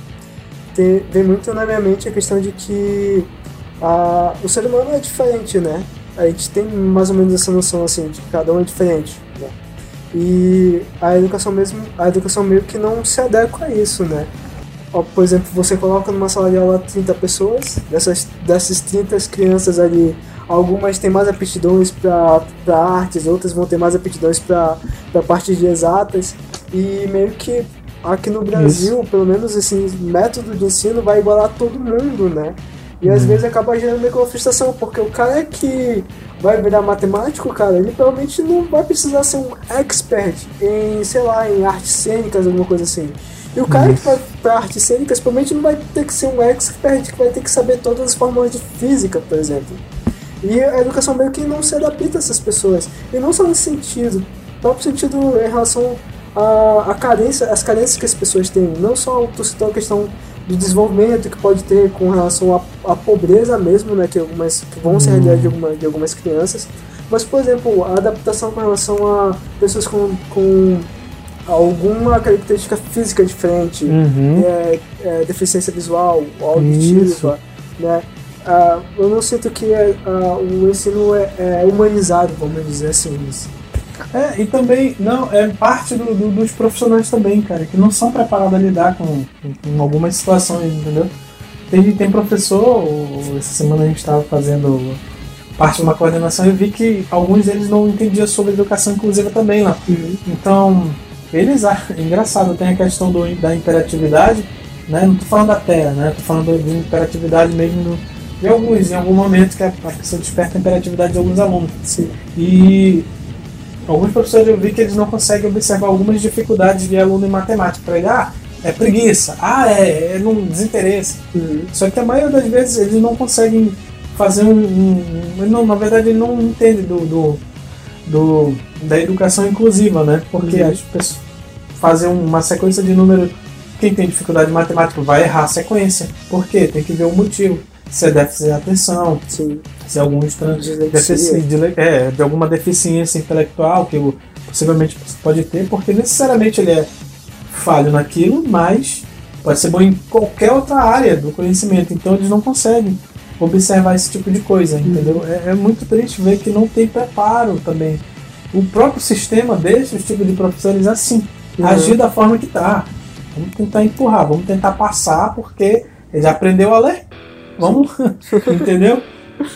tem, vem muito na minha mente a questão de que a, o ser humano é diferente, né? A gente tem mais ou menos essa noção assim, de que cada um é diferente. Né? E a educação mesmo, a educação meio que não se adequa a isso, né? Por exemplo, você coloca numa sala de aula 30 pessoas, dessas, dessas 30 crianças ali, algumas têm mais aptidões para artes, outras vão ter mais aptidões para partes de exatas, e meio que aqui no Brasil, pelo menos esse método de ensino vai igualar todo mundo, né? E às vezes acaba gerando meio que uma frustração, porque o cara que vai virar matemático, cara, ele provavelmente não vai precisar ser um expert em, sei lá, em artes cênicas, alguma coisa assim. E o cara que vai para artes cênicas provavelmente não vai ter que ser um expert que vai ter que saber todas as fórmulas de física, por exemplo. E a educação meio que não se adapta a essas pessoas. E não só nesse sentido, no próprio sentido em relação à, à carência, às carências que as pessoas têm. Não só tu citou a questão do desenvolvimento que pode ter com relação à, à pobreza mesmo, né, que, algumas, que vão ser a realidade de, alguma, de algumas crianças, mas, por exemplo, a adaptação com relação a pessoas com, com alguma característica física diferente, Uhum. é, é, deficiência visual, auditiva, Isso. né? Ah, eu não sinto que ah, o ensino é, é humanizado, vamos dizer assim. É, e também, não, é parte do- do- dos profissionais também, cara, que não são preparados a lidar com, com- algumas situações, entendeu? Tem, tem professor, essa semana a gente estava fazendo parte de uma coordenação e vi que alguns deles não entendiam sobre educação inclusiva também lá. Então, eles, é engraçado, tem a questão do, da imperatividade, né? Não tô falando da terra, né? Tô falando de imperatividade mesmo de alguns, em algum momento que a, a pessoa desperta a imperatividade de alguns alunos. Sim. E alguns professores eu vi que eles não conseguem observar algumas dificuldades de aluno em matemática. Para ele, ah, é preguiça, ah, é, é não desinteresse. Só que a maioria das vezes eles não conseguem fazer um. um- um- não, na verdade, ele não entende do, do, do- da educação inclusiva, né? Porque Uhum. as pessoas fazem uma sequência de números. Quem tem dificuldade em matemática vai errar a sequência. Por quê? Tem que ver o motivo. Se é déficit de atenção, Sim. se é algum estran- Dislexia. defici- de, é, de alguma deficiência intelectual que possivelmente pode ter, porque necessariamente ele é falho naquilo, mas pode ser bom em qualquer outra área do conhecimento. Então eles não conseguem observar esse tipo de coisa, entendeu? É, é muito triste ver que não tem preparo também. O próprio sistema deixa os tipos de professores assim, Uhum. agir da forma que tá. Vamos tentar empurrar, vamos tentar passar, porque ele já aprendeu a ler. Vamos, entendeu?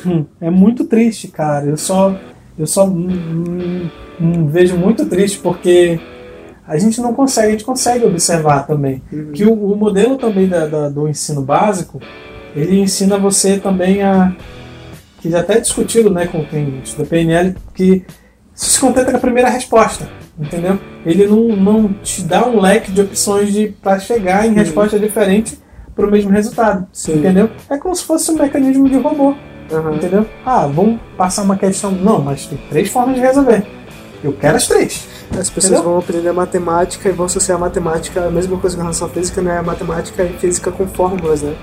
Hum, É muito triste, cara. Eu só, eu só hum, hum, vejo muito triste porque a gente não consegue, a gente consegue observar também Uhum. que o, o modelo também da- da- do ensino básico ele ensina você também a que já até discutido, né, com quem estuda PNL, que se contenta com a primeira resposta, entendeu? Ele não, não te dá um leque de opções de para chegar em resposta diferente para o mesmo resultado, Sim. entendeu? É como se fosse um mecanismo de robô, Aham. entendeu? Ah, vamos passar uma questão, não, mas tem três formas de resolver. Eu quero as três. As pessoas Entendeu? vão aprender matemática e vão associar a matemática, a mesma coisa com relação à física, né? Matemática e física com fórmulas, né?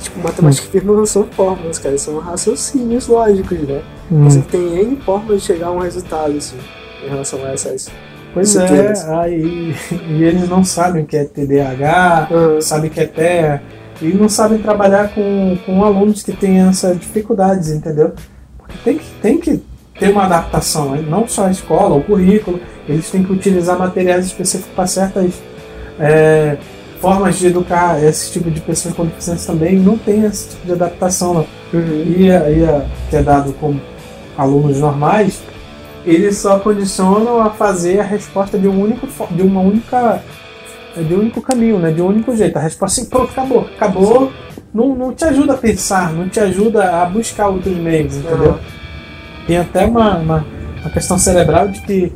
tipo, matemática e física não são fórmulas, cara, são raciocínios lógicos, né? Hum. Você tem N formas de chegar a um resultado, assim, em relação a essas. Pois disciplinas. é, aí, e eles não sabem o que é TDAH, Ah, sabem que é TEA, e não sabem trabalhar com, com alunos que têm essas dificuldades, entendeu? Porque tem que, tem que ter uma adaptação, né? não só a escola, o currículo, eles têm que utilizar materiais específicos para certas é, formas de educar esse tipo de pessoas com deficiência também, não tem esse tipo de adaptação. Não. uhum. E, a- e a- que é dado como alunos normais, eles só condicionam a fazer a resposta de um único de uma única de um único caminho, né? De um único jeito. A resposta assim, pronto, acabou. Acabou. Não, não te ajuda a pensar, não te ajuda a buscar outros meios, entendeu? Tem até uma, uma, uma questão cerebral de que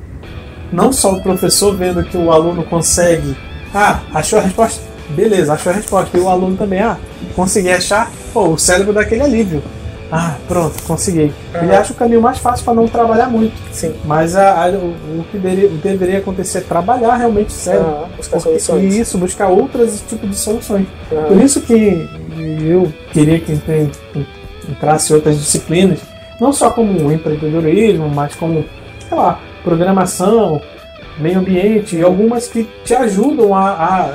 não só o professor vendo que o aluno consegue, ah, achou a resposta, beleza, achou a resposta, e o aluno também, ah, consegui achar, pô, o cérebro dá aquele alívio. Ah, pronto, consegui. Ele Aham. acha o caminho mais fácil para não trabalhar muito. Sim. Mas a, a- o, o que deveria, deveria acontecer é trabalhar realmente o cérebro. Aham, buscar Porque- soluções. E isso, buscar outros tipos de soluções. Aham. Por isso que eu queria que entrasse outras disciplinas, não só como empreendedorismo, mas como, sei lá, programação, meio ambiente, e algumas que te ajudam a, a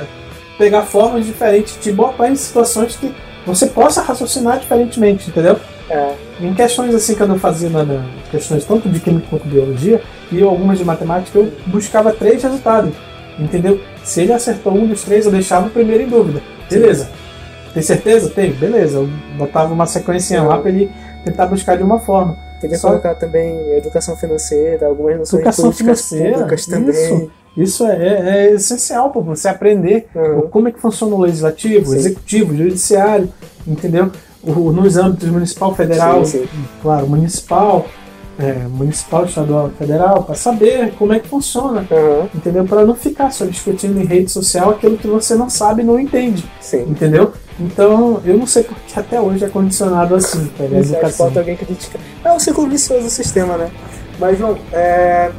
pegar formas diferentes, te botar em situações que você possa raciocinar diferentemente, entendeu? É. Em questões assim que eu não fazia na, na- questões tanto de química quanto biologia e algumas de matemática, eu buscava três resultados, entendeu? Se ele acertou um dos três, eu deixava o primeiro em dúvida. Beleza. Tem certeza? Tem. Beleza. Eu botava uma sequência lá para ele tentar buscar de uma forma. Queria Só- colocar também educação financeira, algumas noções Educação de financeira, públicas também. isso. Isso é, é- é essencial para você aprender Aham. como é que funciona o legislativo, o Sim. executivo, o judiciário, entendeu? O, nos âmbitos municipal, federal, Sim, sim. claro, municipal, é, municipal, estadual, federal, para saber como é que funciona, Aham, entendeu? Para não ficar só discutindo em rede social aquilo que você não sabe e não entende, sim. entendeu? Então, eu não sei porque até hoje é condicionado assim, tá? educação. falta alguém criticar. É um ciclo vicioso do sistema, né? Mas, João, é...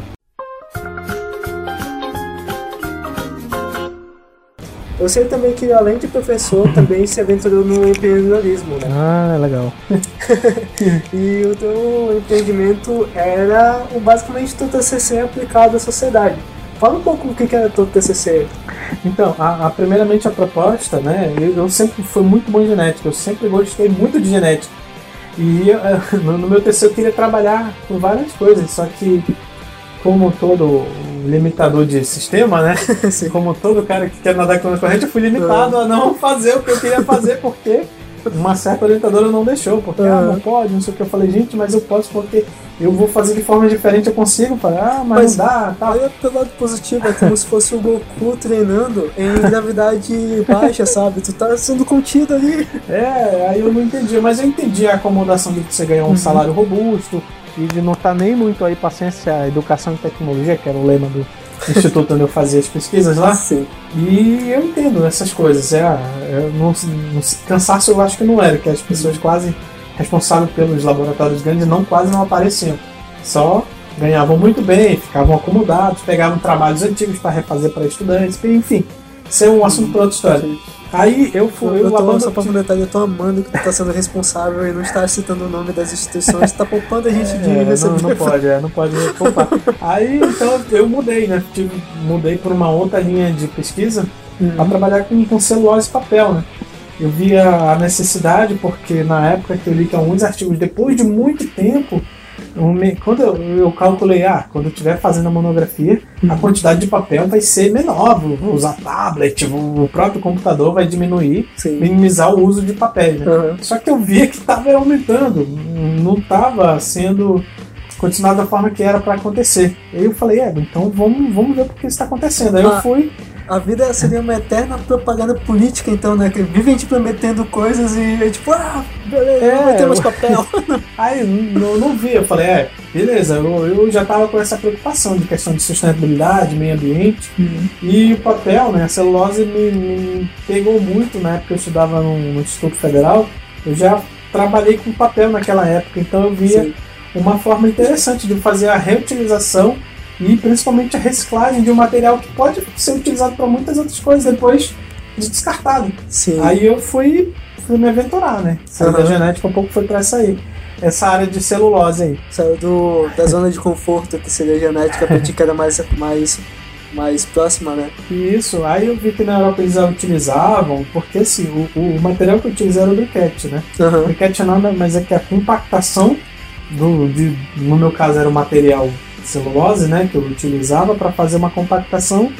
Eu sei também que, além de professor, também se aventurou no empreendedorismo, né? Ah, legal. E o teu empreendimento era basicamente teu TCC aplicado à sociedade. Fala um pouco o que era teu TCC. Então, a, a- primeiramente a proposta, né? Eu, eu sempre fui muito bom em genética, eu sempre gostei muito de genética. E eh, no, no meu TCC eu queria trabalhar com várias coisas, só que como todo limitador de sistema, né? Como todo cara que quer nadar a corrente, eu fui limitado a não fazer o que eu queria fazer porque uma certa orientadora não deixou, porque ah, não pode, não sei o que. Eu falei, gente, mas eu posso porque eu vou fazer de forma diferente, eu consigo. Falei, ah, mas, Mas- não dá, tal. Olha pelo lado positivo, é como se fosse o Goku treinando em gravidade baixa, sabe? Tu tá sendo contido ali. É, aí eu não entendi, mas eu entendi a acomodação de você ganhar um salário robusto E de não estar nem muito aí para ciência, educação e tecnologia, que era o lema do. instituto onde eu fazia as pesquisas lá. Sim. E eu entendo essas coisas. É, é, não, não, cansaço eu acho que não era, que as pessoas quase responsáveis pelos laboratórios grandes não quase não apareciam. Só ganhavam muito bem, ficavam acomodados, pegavam trabalhos antigos para refazer para estudantes, enfim. Isso é um assunto para outra história. Aí eu fui. Eu, Eu, tô, abandono- só pra detalhe, eu tô amando que tu tá sendo responsável e não está citando o nome das instituições, tá poupando a gente de É, não, receber. não pode, é, não pode poupar. Aí então eu mudei, né? Tive, mudei por uma outra linha de pesquisa Uhum. para trabalhar com, com celulose e papel, né? Eu via a necessidade, porque na época que eu li que alguns artigos, depois de muito tempo, quando eu, calculei, ah, quando eu estiver fazendo a monografia, a quantidade de papel vai ser menor, vou usar tablet, o próprio computador vai diminuir, Sim. minimizar o uso de papel, né? Uhum. Só que eu via que estava aumentando, não estava sendo continuado da forma que era para acontecer. Aí eu falei, é, então vamos, vamos ver por que isso está acontecendo. Aí eu Ah. fui, A vida seria uma eterna propaganda política, então, né? Que vive a gente prometendo coisas e é tipo, ah, beleza, É, não vai ter mais eu- papel. aí não, não vi, eu falei, é, beleza, eu, eu já estava com essa preocupação de questão de sustentabilidade, meio ambiente, e o papel, né, a celulose me, me pegou muito na época que eu estudava no, no Instituto Federal, eu já trabalhei com papel naquela época, então eu via Sim. uma forma interessante de fazer a reutilização e principalmente a reciclagem de um material que pode ser utilizado para muitas outras coisas depois de descartado. Sim. Aí eu fui fui me aventurar, né? Saí da Aham. genética um pouco foi pra essa aí. Essa área de celulose aí. Saiu do, da zona de conforto, que seria a genética, pra ti que era mais, mais, mais próxima, né? Isso, aí eu vi que na Europa eles utilizavam, porque assim, o, o material que eu utilizei era o briquete, né? O Aham. briquete é nada mais é que a compactação do, de, no meu caso era o material celulose, né? Que eu utilizava para fazer uma compactação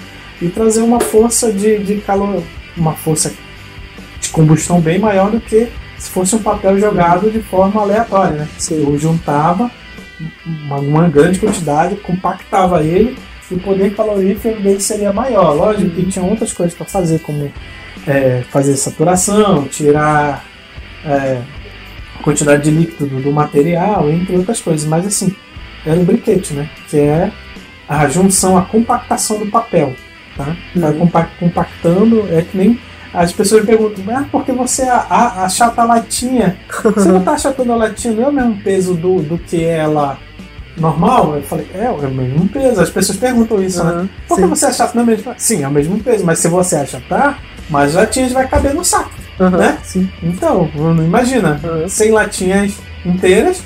e trazer uma força de, de calor, uma força de combustão bem maior do que se fosse um papel jogado de forma aleatória, né? Sim. Eu juntava uma, uma grande quantidade, compactava ele e o poder calorífero dele seria maior. Lógico que tinha outras coisas para fazer, como é, fazer saturação, tirar é, a quantidade de líquido do, do material, entre outras coisas. Mas assim, era o briquete, né? Que é a junção, a compactação do papel. Tá? Vai Uhum. compa- compactando, é que nem as pessoas perguntam, ah, porque você achata a latinha? Você não tá achatando a latinha, não é o mesmo peso do, do que ela normal? Eu falei, é, é o mesmo peso. As pessoas perguntam isso, né? Aham. Por que você achata não é mesmo? Sim, é o mesmo peso, mas se você achatar, mais latinhas vai caber no saco, Aham. né? Sim. Então, imagina. 100 latinhas inteiras,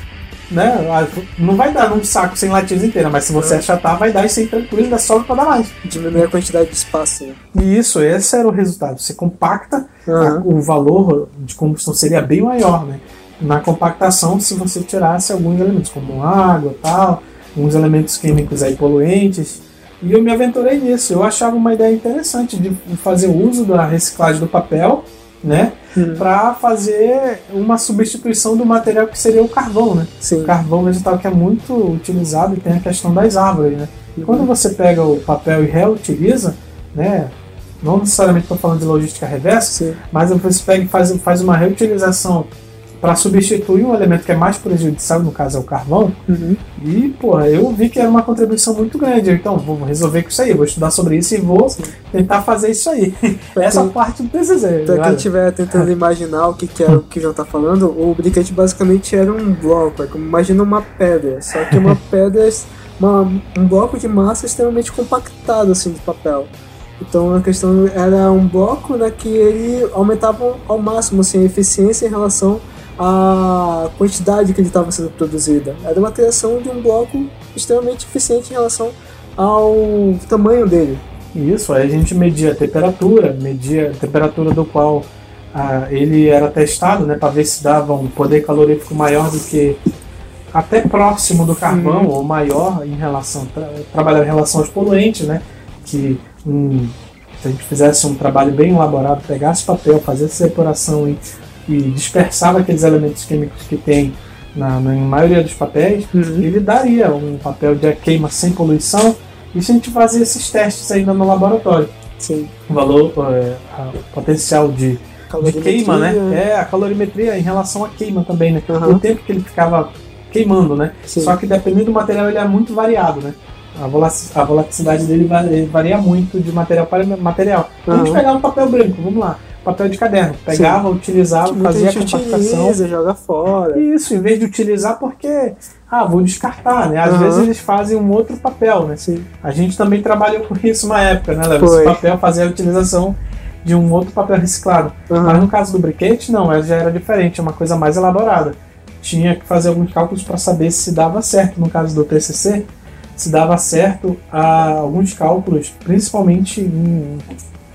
né? Ah, Não vai dar num saco 100 latinhas inteiras, mas se você Aham. achatar, vai dar e sem tranquilo, dá sobra pra dar mais. Diminuir a quantidade de espaço, né? E isso, esse era o resultado. Você compacta, Aham. o valor de combustão seria bem maior, né? Na compactação, se você tirasse alguns elementos, como água tal, alguns elementos químicos aí poluentes. E eu me aventurei nisso. Eu achava uma ideia interessante de fazer uso da reciclagem do papel, né? Uhum. Para fazer uma substituição do material que seria o carvão, né? Sim. O carvão vegetal que é muito utilizado e tem a questão das árvores, né? E Uhum. quando você pega o papel e reutiliza, né? Não necessariamente estou falando de logística reversa, Sim. mas você pega e faz, faz uma reutilização para substituir um elemento que é mais prejudicial, no caso é o carvão, Uhum. e, pô, eu vi que era uma contribuição muito grande. Então, vou resolver com isso aí, vou estudar sobre isso e vou tentar fazer isso aí. Essa Sim. parte do TCZ. Pra quem estiver tentando imaginar o que, que é o que o João tá falando, o briquete basicamente era um bloco. É como imagina uma pedra, só que uma pedra, uma, um bloco de massa extremamente compactado assim de papel. Então a questão era um bloco né, que ele aumentava ao máximo assim, a eficiência em relação à quantidade que ele estava sendo produzida. Era uma criação de um bloco extremamente eficiente em relação ao tamanho dele. Isso, aí a gente media a temperatura, media a temperatura do qual ah, ele era testado, né, para ver se dava um poder calorífico maior do que até próximo do carvão ou maior em relação tra trabalhar em relação aos poluentes, né, que um, se a gente fizesse um trabalho bem elaborado, pegasse papel, fazesse separação e, e dispersava aqueles elementos químicos que tem na, na maioria dos papéis, ele daria um papel de queima sem poluição. E se a gente fazia esses testes ainda no laboratório, Sim. o valor, é, o potencial de, de queima, né? É, a calorimetria em relação à queima também, né? Aham. O tempo que ele ficava queimando, né? Sim. Só que dependendo do material, ele é muito variado, né? A volatilidade dele va- ele varia muito de material para material. Vamos pegar um papel branco, vamos lá. Papel de caderno. Pegava, utilizava, Muita fazia a compactação. utiliza, joga fora. Isso, em vez de utilizar porque, ah, vou descartar, né? Às Aham. vezes eles fazem um outro papel, né? Sim. A gente também trabalhou com isso uma época, né, Léo? Esse papel fazia a utilização de um outro papel reciclado. Aham. Mas no caso do briquete, não, já era diferente, é uma coisa mais elaborada. Tinha que fazer alguns cálculos para saber se dava certo. No caso do TCC, se dava certo a alguns cálculos, principalmente em,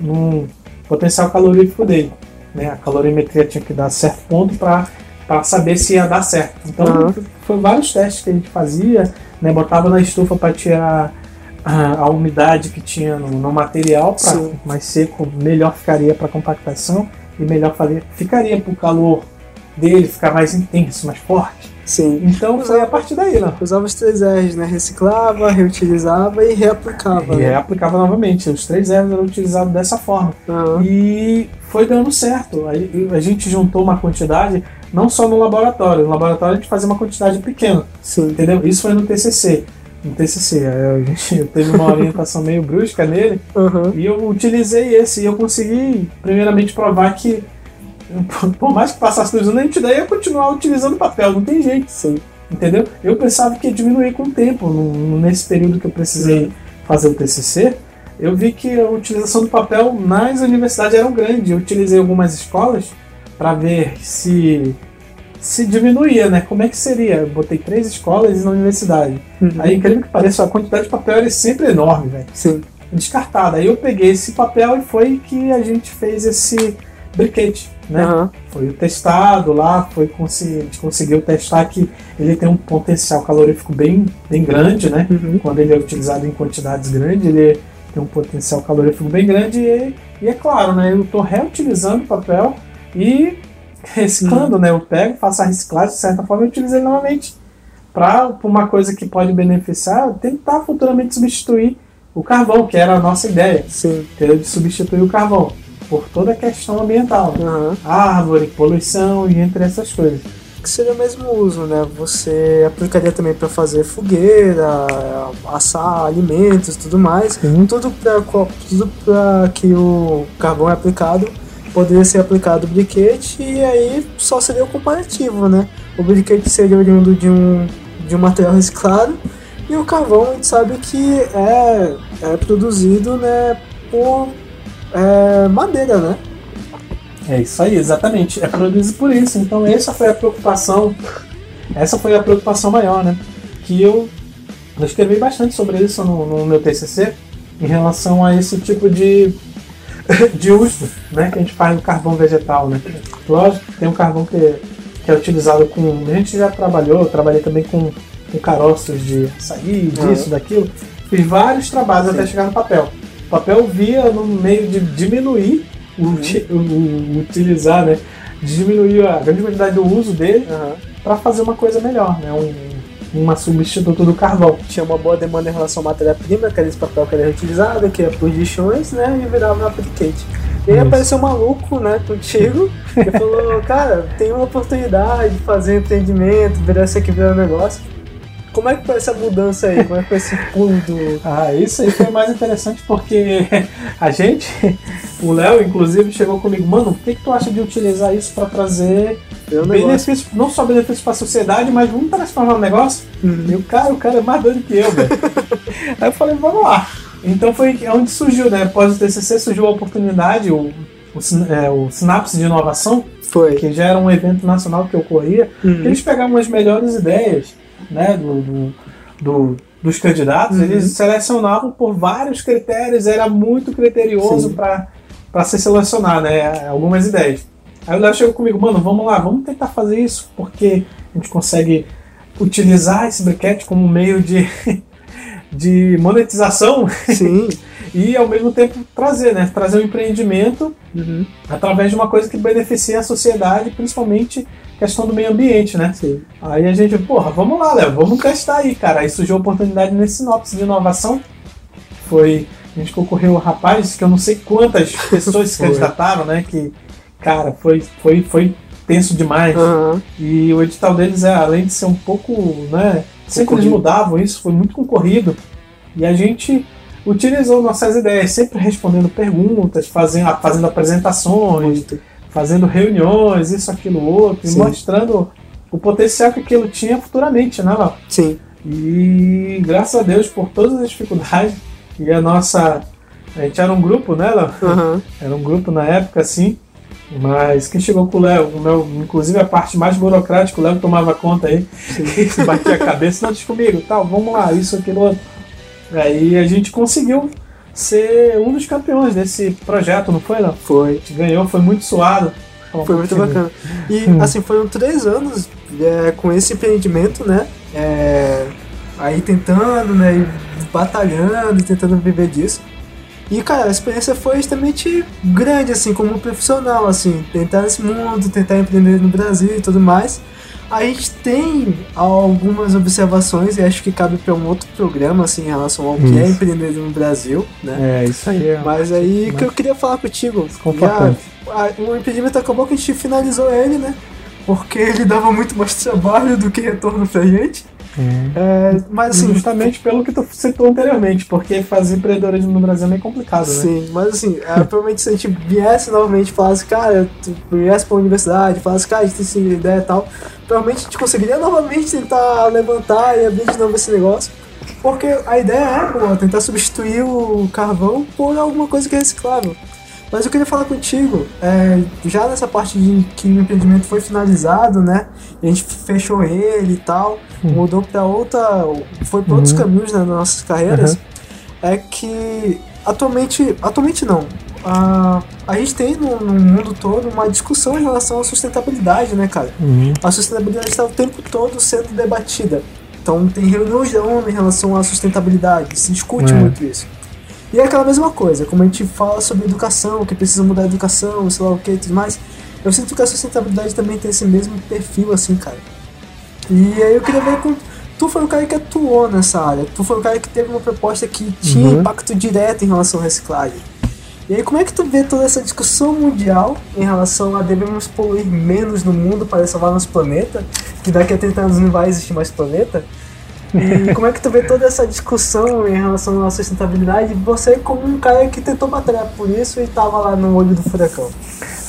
no potencial calorífico dele. Né? A calorimetria tinha que dar certo ponto para saber se ia dar certo. Então, Aham. foi vários testes que a gente fazia, né? botava na estufa para tirar a, a umidade que tinha no, no material, para Sim. mais seco, melhor ficaria para compactação e melhor faria, ficaria para o calor dele ficar mais intenso, mais forte. Sim. Então foi a partir daí, né? Usava os três R's, né? Reciclava, reutilizava e reaplicava. E né? aplicava novamente. Os três erros eram utilizados dessa forma. Aham. E foi dando certo. Aí a gente juntou uma quantidade, não só no laboratório. No laboratório a gente fazia uma quantidade pequena, Sim. entendeu? Isso foi no TCC. No TCC, aí a gente teve uma orientação meio brusca nele Aham. e eu utilizei esse e eu consegui, primeiramente, provar que por mais que passasse dois anos, a gente daí ia continuar utilizando papel, não tem jeito. Sim. Entendeu? Eu pensava que ia diminuir com o tempo. no- nesse período que eu precisei fazer o TCC, eu vi que a utilização do papel nas universidades era grande. Eu utilizei algumas escolas para ver se se diminuía, né? Como é que seria? Eu botei três escolas na universidade. Uhum. Aí, incrível que pareça, a quantidade de papel era sempre enorme, velho. Sim. Descartada. Aí eu peguei esse papel e foi que a gente fez esse briquete, né? Aham. Foi testado lá, foi conseguir, a gente conseguiu testar que ele tem um potencial calorífico bem, bem grande, né? Uhum. Quando ele é utilizado em quantidades grandes, ele tem um potencial calorífico bem grande e, e é claro, né? Eu estou reutilizando o papel e reciclando, né? Eu pego, faço a reciclagem, de certa forma, e utilizo ele novamente. Para uma coisa que pode beneficiar, tentar futuramente substituir o carvão, que era a nossa ideia, Sim. que de substituir o carvão, por toda a questão ambiental. Aham. Árvore, poluição e entre essas coisas. Que seria o mesmo uso, né? Você aplicaria também para fazer fogueira, assar alimentos, tudo mais. Sim. Tudo para tudo que o carvão é aplicado poderia ser aplicado o briquete e aí só seria o comparativo, né? O briquete seria oriundo de um de um material reciclado e o carvão a gente sabe que é, é produzido, né, por é, madeira, né? É isso aí, exatamente. É produzido por isso. Então essa foi a preocupação. Essa foi a preocupação maior, né? Que eu, eu escrevi bastante sobre isso no, no meu TCC em relação a esse tipo de de uso, né? Que a gente faz do carvão vegetal, né? Lógico que tem um carvão que, que é utilizado com. A gente já trabalhou, eu trabalhei também com, com caroços de açaí, disso, daquilo. Fiz vários trabalhos até chegar no papel. O papel via no meio de diminuir o, uti- o- o- utilizar, né? Diminuir a grande quantidade do uso dele para fazer uma coisa melhor, né? Um, uma substituto do carvão. Tinha uma boa demanda em relação à matéria-prima, que era esse papel que era reutilizado, que é por lixões, né? E virava briquete. E aí apareceu um maluco, né, contigo, e falou, cara, tem uma oportunidade de fazer um empreendimento, virar isso aqui virar um negócio. Como é que foi essa mudança aí? Como é que foi esse pulo do. Ah, isso aí foi mais interessante porque a gente, o Léo, inclusive, chegou comigo, mano, o que, que tu acha de utilizar isso para trazer um benefícios, não só benefícios para a sociedade, mas vamos transformar um negócio? Uhum. E o cara, o cara é mais doido que eu, velho. aí eu falei, vamos lá. Então foi onde surgiu, né? Após o TCC surgiu a oportunidade, o, o, é, o Sinapse de Inovação, Foi. que já era um evento nacional que ocorria, Uhum. eles pegavam as melhores ideias né, do, do- do- dos candidatos, Uhum. eles selecionavam por vários critérios, era muito criterioso para ser selecionar né, algumas ideias. Aí o Léo chegou comigo, mano, vamos lá, vamos tentar fazer isso, porque a gente consegue utilizar esse briquete como meio de, de monetização Sim. e ao mesmo tempo trazer, né? Trazer um empreendimento Uhum. através de uma coisa que beneficia a sociedade, principalmente questão do meio ambiente, né? Sim. Aí a gente, porra, vamos lá, Léo, vamos testar aí, cara. Aí surgiu a oportunidade nesse sinopse de inovação. Foi. A gente concorreu, rapaz, que eu não sei quantas pessoas se candidataram, né? Que, cara, foi, foi, foi tenso demais. Aham. E o edital deles, é, além de ser um pouco, né? Sempre eles mudavam isso, foi muito concorrido. E a gente utilizou nossas ideias, sempre respondendo perguntas, fazendo, fazendo apresentações, Muito. Fazendo reuniões, isso, aquilo, outro, Sim. e mostrando o potencial que aquilo tinha futuramente, né, Léo? Sim. E graças a Deus por todas as dificuldades, e a nossa. A gente era um grupo, né, Léo? Aham. Era um grupo na época, assim. Mas quem chegou com o Léo, o meu, inclusive a parte mais burocrática, o Léo tomava conta aí, batia a cabeça, não, deixa comigo, tal, vamos lá, isso, aquilo, outro. Aí a gente conseguiu ser um dos campeões desse projeto, não foi, Léo? Foi. A gente ganhou, foi muito suado. Foi muito bacana. E assim, foram três anos é, com esse empreendimento, né? É, aí tentando, né? E batalhando, tentando viver disso. E cara, a experiência foi extremamente grande, assim, como profissional, assim, tentar nesse mundo, tentar empreender no Brasil e tudo mais. A gente tem algumas observações e acho que cabe para um outro programa, assim, em relação ao que é Isso. empreender no Brasil, né? É, isso aí é. Mas aí Mas- que eu queria falar contigo. Já, a- o impedimento acabou que a gente finalizou ele, né? Porque ele dava muito mais trabalho do que retorno pra gente. É, mas assim, Justamente pelo que tu citou anteriormente, porque fazer empreendedorismo no Brasil é meio complicado, né? Sim, mas assim, é, provavelmente se a gente viesse novamente e falasse, cara, tu viesse pra universidade, falasse, cara, a gente tem essa ideia e tal, provavelmente a gente conseguiria novamente tentar levantar e abrir de novo esse negócio. Porque a ideia é, pô, tentar substituir o carvão por alguma coisa que é reciclável. Mas eu queria falar contigo, é, já nessa parte de que o empreendimento foi finalizado, né? A gente fechou ele e tal, uhum. mudou para outra. foi para uhum. outros caminhos né, nas nossas carreiras. Uhum. É que atualmente. Atualmente não. A, a gente tem no, no, mundo todo uma discussão em relação à sustentabilidade, né, cara? Uhum. A sustentabilidade está o tempo todo sendo debatida. Então tem reuniões da ONU em relação à sustentabilidade, se discute é. muito isso. E é aquela mesma coisa, como a gente fala sobre educação, que precisa mudar a educação, sei lá o que e tudo mais, eu sinto que a sustentabilidade também tem esse mesmo perfil, assim, cara. E aí eu queria ver com. Tu foi um cara que atuou nessa área, tu foi um cara que teve uma proposta que tinha uhum. impacto direto em relação à reciclagem. E aí, como é que tu vê toda essa discussão mundial em relação a devemos poluir menos no mundo para salvar nosso planeta? Que daqui a 30 anos não vai existir mais planeta? E como é que tu vê toda essa discussão em relação à sustentabilidade? Você como um cara que tentou batalhar por isso e estava lá no olho do furacão.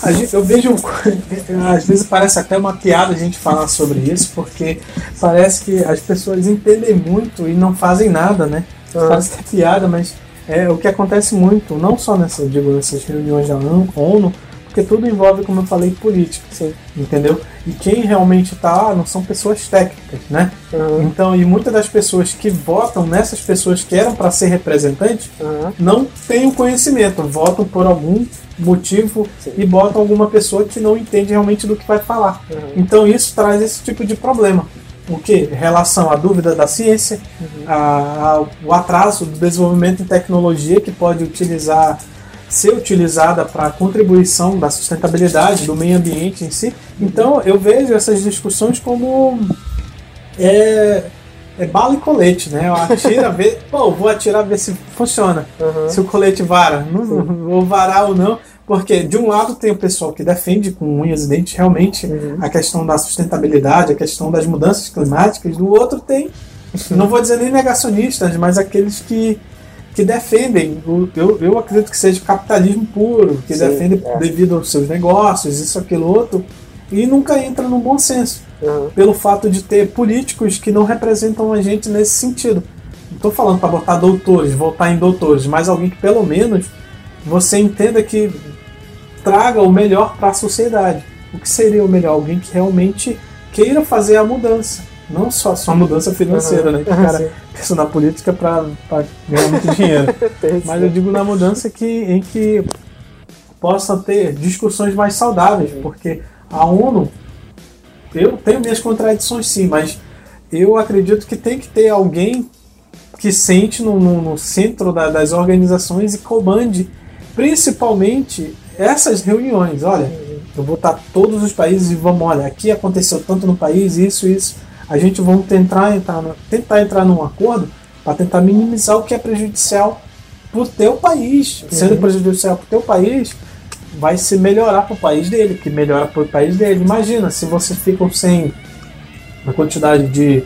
Gente, eu vejo, às vezes parece até uma piada a gente falar sobre isso, porque parece que as pessoas entendem muito e não fazem nada, né? Parece até piada, mas é o que acontece muito, não só nessa, digo, nessas reuniões da ONU, porque tudo envolve, como eu falei, política, Sim. entendeu? E quem realmente está lá não são pessoas técnicas, né? Uhum. Então, e muitas das pessoas que votam nessas pessoas que eram para ser representantes uhum. não têm o conhecimento, votam por algum motivo Sim. e botam alguma pessoa que não entende realmente do que vai falar. Uhum. Então, isso traz esse tipo de problema o que? Relação à dúvida da ciência, uhum. a, a, o atraso do desenvolvimento em tecnologia que pode utilizar ser utilizada para a contribuição da sustentabilidade do meio ambiente em si. Então eu vejo essas discussões como é, é bala e colete, né? Eu atiro, ver, pô, vou atirar ver se funciona, uhum. se o colete vara, não, vou varar ou não. Porque, de um lado, tem o pessoal que defende com unhas e dentes realmente uhum. a questão da sustentabilidade, a questão das mudanças climáticas. Do outro, tem, não vou dizer nem negacionistas, mas aqueles que, que defendem, o, eu, eu acredito que seja capitalismo puro, que Sim, defendem é. devido aos seus negócios, isso, aquilo, outro, e nunca entra no bom senso, Uhum. pelo fato de ter políticos que não representam a gente nesse sentido. Não estou falando para botar doutores, voltar em doutores, mas alguém que pelo menos você entenda que traga o melhor para a sociedade. O que seria o melhor? Alguém que realmente queira fazer a mudança. Não só, só mudança financeira, né? Que o cara pensa na política para ganhar muito dinheiro. Mas eu digo na mudança que, em que possa ter discussões mais saudáveis, porque a ONU, eu tenho minhas contradições sim, mas eu acredito que tem que ter alguém que sente no, no- no centro da- das organizações e comande principalmente essas reuniões. Olha, eu vou estar todos os países e vamos, olha, aqui aconteceu tanto no país, isso, isso. A gente vamos tentar entrar, no- tentar entrar num acordo para tentar minimizar o que é prejudicial para o teu país. Sendo prejudicial para o teu país, vai se melhorar para o país dele, que melhora para o país dele. Imagina se você fica sem a quantidade de,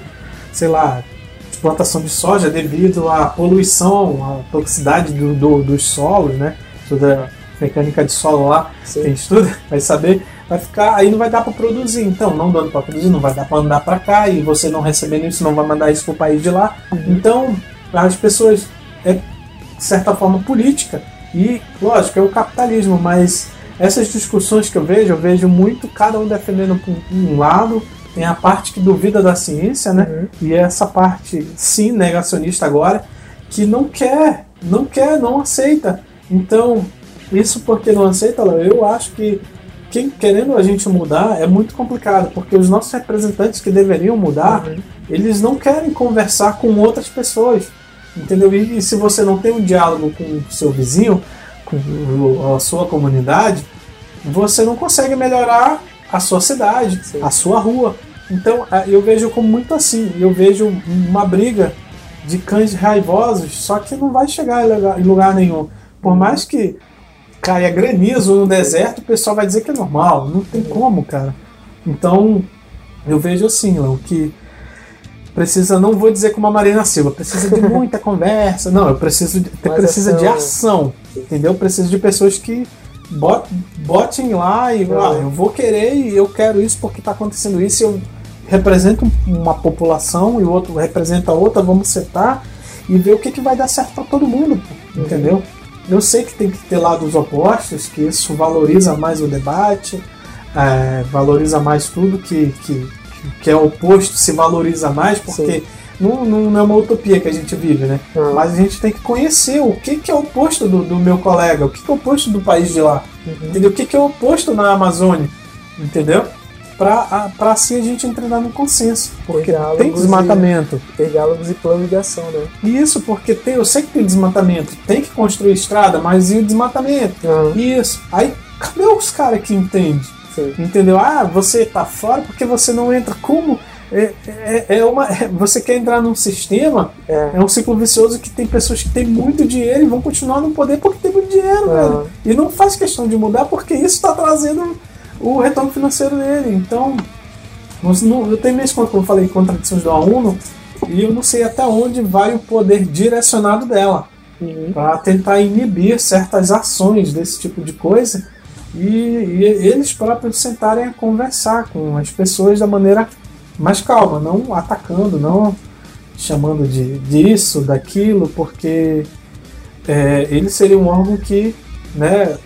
sei lá, de plantação de soja devido à poluição, à toxicidade do, do- dos solos, né? Toda mecânica de solo lá, Sim. quem estuda vai saber, vai ficar, aí não vai dar para produzir. Então, não dando para produzir, não vai dar para andar para cá e você não recebendo isso, não vai mandar isso para o país de lá. Então, as pessoas é de certa forma política e, lógico, é o capitalismo, mas essas discussões que eu vejo, eu vejo muito cada um defendendo por um lado, tem a parte que duvida da ciência, né? Uhum. E essa parte, sim, negacionista agora, que não quer, não quer, não aceita. Então, isso porque não aceita, Léo, eu acho que quem querendo a gente mudar é muito complicado, porque os nossos representantes que deveriam mudar, Uhum. eles não querem conversar com outras pessoas. Entendeu? E, se você não tem um diálogo com o seu vizinho, com a sua comunidade, você não consegue melhorar a sua cidade, Sim. a sua rua. Então eu vejo como muito assim. Eu vejo uma briga de cães raivosos, só que não vai chegar em lugar, em lugar nenhum. Por mais que caia granizo no deserto, o pessoal vai dizer que é normal. Não tem como, cara. Então eu vejo assim, Léo, que precisa, não vou dizer como a Marina Silva, precisa de muita conversa. Não, eu preciso de, precisa de ação. ação. Entendeu? Eu preciso de pessoas que bot- botem lá e ah, eu vou querer e eu quero isso porque está acontecendo isso. Eu represento uma população e o outro representa outra, vamos setar e ver o que, que vai dar certo para todo mundo, pô, entendeu? Eu sei que tem que ter lados opostos, que isso valoriza mais o debate, é, valoriza mais tudo que, que, que é oposto, se valoriza mais, porque não, não, é uma utopia que a gente vive, né? Uhum. Mas a gente tem que conhecer o que, que é o oposto do, do meu colega, o que, que é o oposto do país de lá, uhum. entendeu? O que, que é o oposto na Amazônia, entendeu? Pra, pra assim a gente entrar no consenso. Porque tem desmatamento. E, diálogos e plano de ação, né? Isso, porque tem, eu sei que tem desmatamento, tem que construir estrada, mas e o desmatamento? Uhum. Isso. Aí, cadê os caras que entendem? Entendeu? Ah, você tá fora porque você não entra. Como? É, é, é uma, é, você quer entrar num sistema, é. é. um ciclo vicioso que tem pessoas que têm muito dinheiro e vão continuar no poder porque tem muito dinheiro, é. velho. E não faz questão de mudar porque isso está trazendo o retorno financeiro dele. Então, eu tenho minhas contas, como eu falei, contradições do A1 e eu não sei até onde vai o poder direcionado dela uhum. para tentar inibir certas ações desse tipo de coisa e, e eles próprios sentarem a conversar com as pessoas da maneira mais calma, não atacando, não chamando de disso, daquilo, porque é, ele seria um órgão que, né,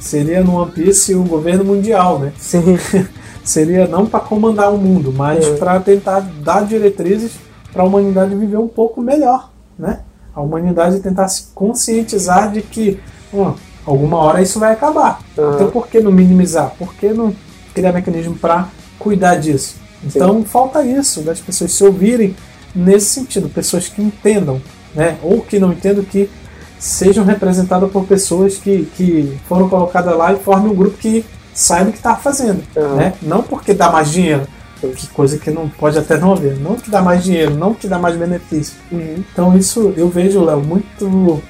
seria no One Piece o governo mundial, né? Sim. seria não para comandar o mundo, mas é. para tentar dar diretrizes para a humanidade viver um pouco melhor, né? A humanidade tentar se conscientizar de que, alguma hora isso vai acabar. Uhum. Então por que não minimizar? Por que não criar mecanismo para cuidar disso? Então Sim. falta isso, das pessoas se ouvirem nesse sentido, pessoas que entendam, né? Ou que não entendam que sejam representadas por pessoas que, que foram colocadas lá e formem um grupo que saiba o que está fazendo, uhum. né? Não porque dá mais dinheiro, que coisa que não pode até não haver, não que dá mais dinheiro, não que dá mais benefício. Uhum. Então isso eu vejo, Léo, muito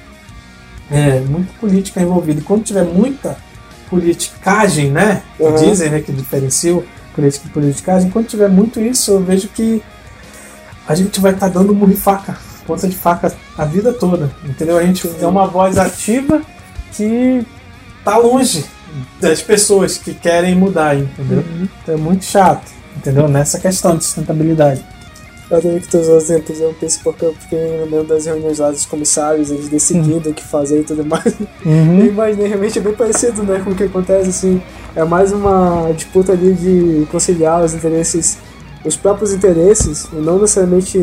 é, muito política envolvida. E quando tiver muita politicagem, né? Uhum. Dizem né, que diferencia política e politicagem, quando tiver muito isso, eu vejo que a gente vai estar tá dando murro e faca, ponta de faca a vida toda. Entendeu? A gente é uma voz ativa que tá longe das pessoas que querem mudar, entendeu? Uhum. Então é muito chato, entendeu? Nessa questão de sustentabilidade. Eu adorei que tu usou exemplos, eu penso porque eu fiquei meio das reuniões lá dos comissários, eles decidindo uhum. o que fazer e tudo mais. Uhum. Eu imaginei realmente bem parecido né, com o que acontece, assim. É mais uma disputa ali de conciliar os interesses os próprios interesses e não necessariamente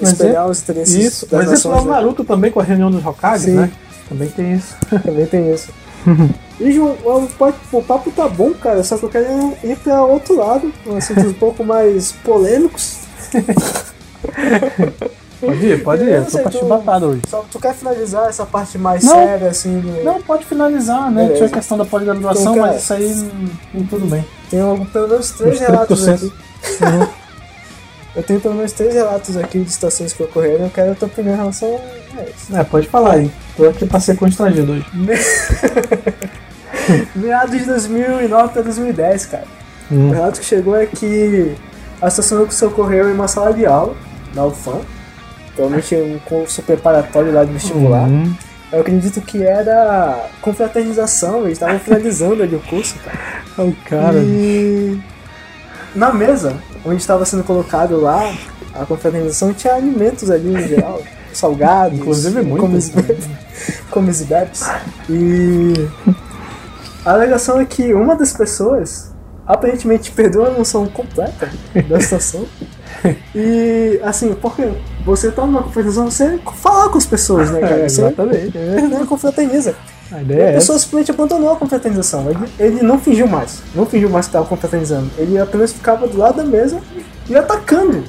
mas espelhar é, os interesses isso, das mas nações. Mas é o Naruto também com a reunião dos Hokage, né? Também tem isso. também tem isso. e João, o, o, papo tá bom, cara, só que eu quero ir pra outro lado, assuntos um pouco mais polêmicos. Pode ir, pode ir. Eu, tô chibatado hoje. Só, tu quer finalizar essa parte mais não, séria, assim? Do... Não, pode finalizar, né? Beleza. Tinha a questão da pós-graduação, então, mas isso aí hum, tudo bem. Tem pelo menos três relatos aqui. Uhum. eu tenho pelo menos três relatos aqui de situações que ocorreram. Eu quero a tua opinião em relação a isso. É, pode falar aí. Tô aqui pra ser constrangido hoje. Meados de 2009 para 2010, cara. Hum. O relato que chegou é que a situação que ocorreu em uma sala de aula, na UFAM, provavelmente um curso preparatório lá de vestibular. Uhum. Eu acredito que era confraternização, eles estavam finalizando ali o curso, cara. Oh, cara. E na mesa, onde estava sendo colocado lá a confraternização, tinha alimentos ali em geral, salgados, inclusive muito. Comes e bebes. E a alegação é que uma das pessoas aparentemente perdeu a noção completa da situação. E assim, porque você tá numa confraternização, você fala com as pessoas, né, cara? É, exatamente. Você não confraterniza. A ideia a é pessoa simplesmente abandonou a confraternização. Ele, ele não fingiu mais. Não fingiu mais que estava confraternizando. Ele apenas ficava do lado da mesa e atacando.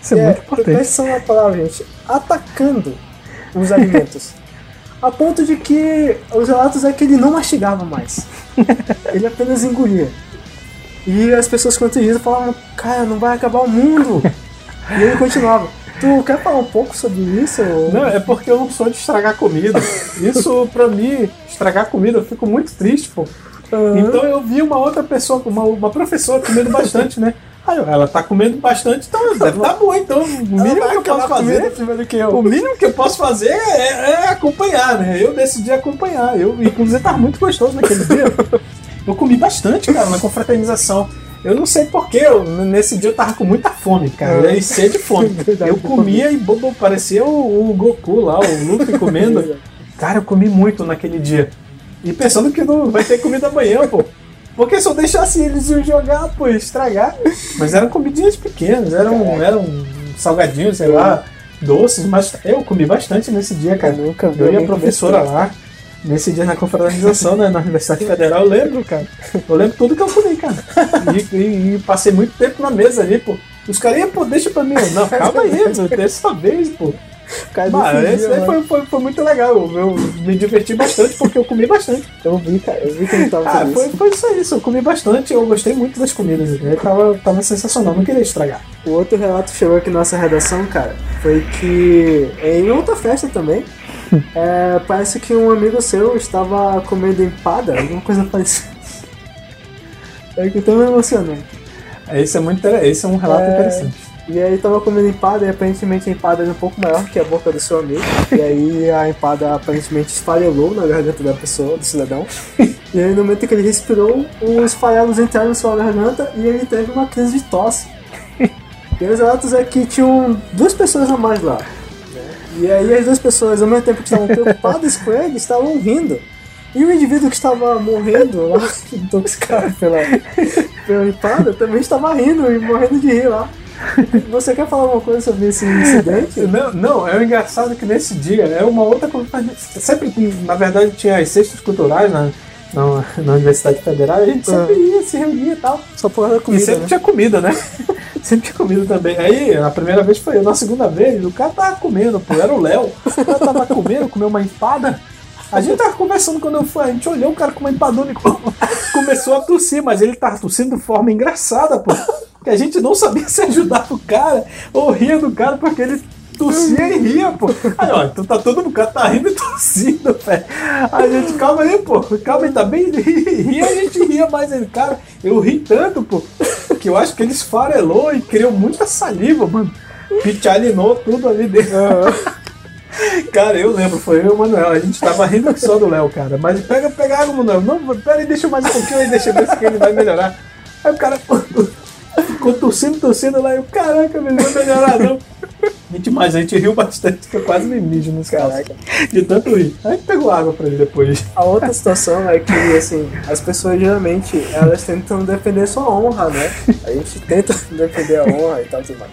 Isso é, é muito importante. Presta na palavra, gente. Atacando os alimentos. a ponto de que os relatos é que ele não mastigava mais. ele apenas engolia. E as pessoas quanto isso falavam, cara, não vai acabar o mundo. e ele continuava. Tu quer falar um pouco sobre isso? Não, é porque eu não sou de estragar comida. Isso, pra mim, estragar comida, eu fico muito triste, pô. Uhum. Então eu vi uma outra pessoa, uma, uma professora comendo bastante, né? Aí, ela tá comendo bastante, então deve tá bom. Então, o mínimo que eu posso fazer. Que eu. O mínimo que eu posso fazer é, é, acompanhar, né? Eu decidi acompanhar. Eu, inclusive, tava muito gostoso naquele dia. Eu comi bastante, cara, na confraternização. Eu não sei porquê, nesse dia eu tava com muita fome, cara. É. E sede fome. eu comia e bobo, parecia o, o, Goku lá, o Luffy comendo. Cara, eu comi muito naquele dia. E pensando que não vai ter comida amanhã, pô. Porque se eu deixasse eles iam jogar, pô, estragar. Mas eram comidinhas pequenas, eram, eram salgadinhos, sei lá, doces, mas eu comi bastante nesse dia, cara. Eu nunca Eu e a professora lá, nesse dia na confraternização, né, na Universidade Federal, eu lembro, cara. Eu lembro tudo que eu comi, cara. E, e- e passei muito tempo na mesa ali, pô. Os caras iam, pô, deixa pra mim. Não, calma aí, dessa vez, pô. Cara, Mas nesse esse daí mano, foi, foi, foi muito legal. Eu, me diverti bastante porque eu comi bastante. Eu vi, cara, eu vi que ele tava Ah, foi, foi aí, isso. Eu comi bastante, eu gostei muito das comidas. Né? Tava, tava sensacional, não queria estragar. O outro relato que chegou aqui na nossa redação, cara, foi que em outra festa também, é, parece que um amigo seu estava comendo empada, alguma coisa parecida. É que tão emocionante. Esse é muito inter- esse é um relato É. interessante. E aí tava comendo empada e aparentemente a empada era um pouco maior que a boca do seu amigo. e aí a empada aparentemente esfarelou na garganta da pessoa, do cidadão. E aí no momento que ele respirou, os farelos entraram na sua garganta e ele teve uma crise de tosse. E os relatos é que tinham duas pessoas a mais lá. Né? E aí as duas pessoas, ao mesmo tempo que estavam preocupadas com ele, estavam rindo. E o indivíduo que estava morrendo lá, intoxicado pela, pela empada, também estava rindo e morrendo de rir lá. Você quer falar alguma coisa sobre esse incidente? Não, não, é engraçado que nesse dia é uma outra coisa. Sempre, na verdade, tinha as cestas culturais na, na, na Universidade Federal, a gente sempre ia, se reunia e tal. Só por causa da E comida, sempre né? tinha comida, né? sempre tinha comida também. Aí, a primeira vez foi eu, na segunda vez, o cara tava comendo, pô, era o Léo. O cara tava comendo, comeu uma empada. A gente tava conversando quando eu fui, a gente olhou o cara com uma empadona e co- começou a tossir, mas ele tava tossindo de forma engraçada, pô. Que a gente não sabia se ajudar o cara ou ria do cara porque ele tossia e ria, pô. Aí, ó, então tá todo mundo, tá rindo e tossindo, velho. A gente, calma aí, pô, calma aí, tá bem? Ria, a gente ria mais ele. Cara, eu ri tanto, pô, que eu acho que ele esfarelou e criou muita saliva, mano. Pichalinou tudo ali dentro. Cara, eu lembro, foi eu e o Manuel. A gente tava rindo só do Léo, cara. Mas pega, pega água, Manuel. Não, pera aí, deixa mais um pouquinho aí, deixa eu ver se ele vai melhorar. Aí o cara ficou tossindo, tossindo lá. E eu, caraca, não vai melhorar, não. Gente, mas a gente riu bastante, que eu quase me mijo nos caras. De tanto rir. Aí pegou água pra ele depois. A outra situação é que, assim, as pessoas geralmente, elas tentam defender sua honra, né? A gente tenta defender a honra e tal, tudo mais.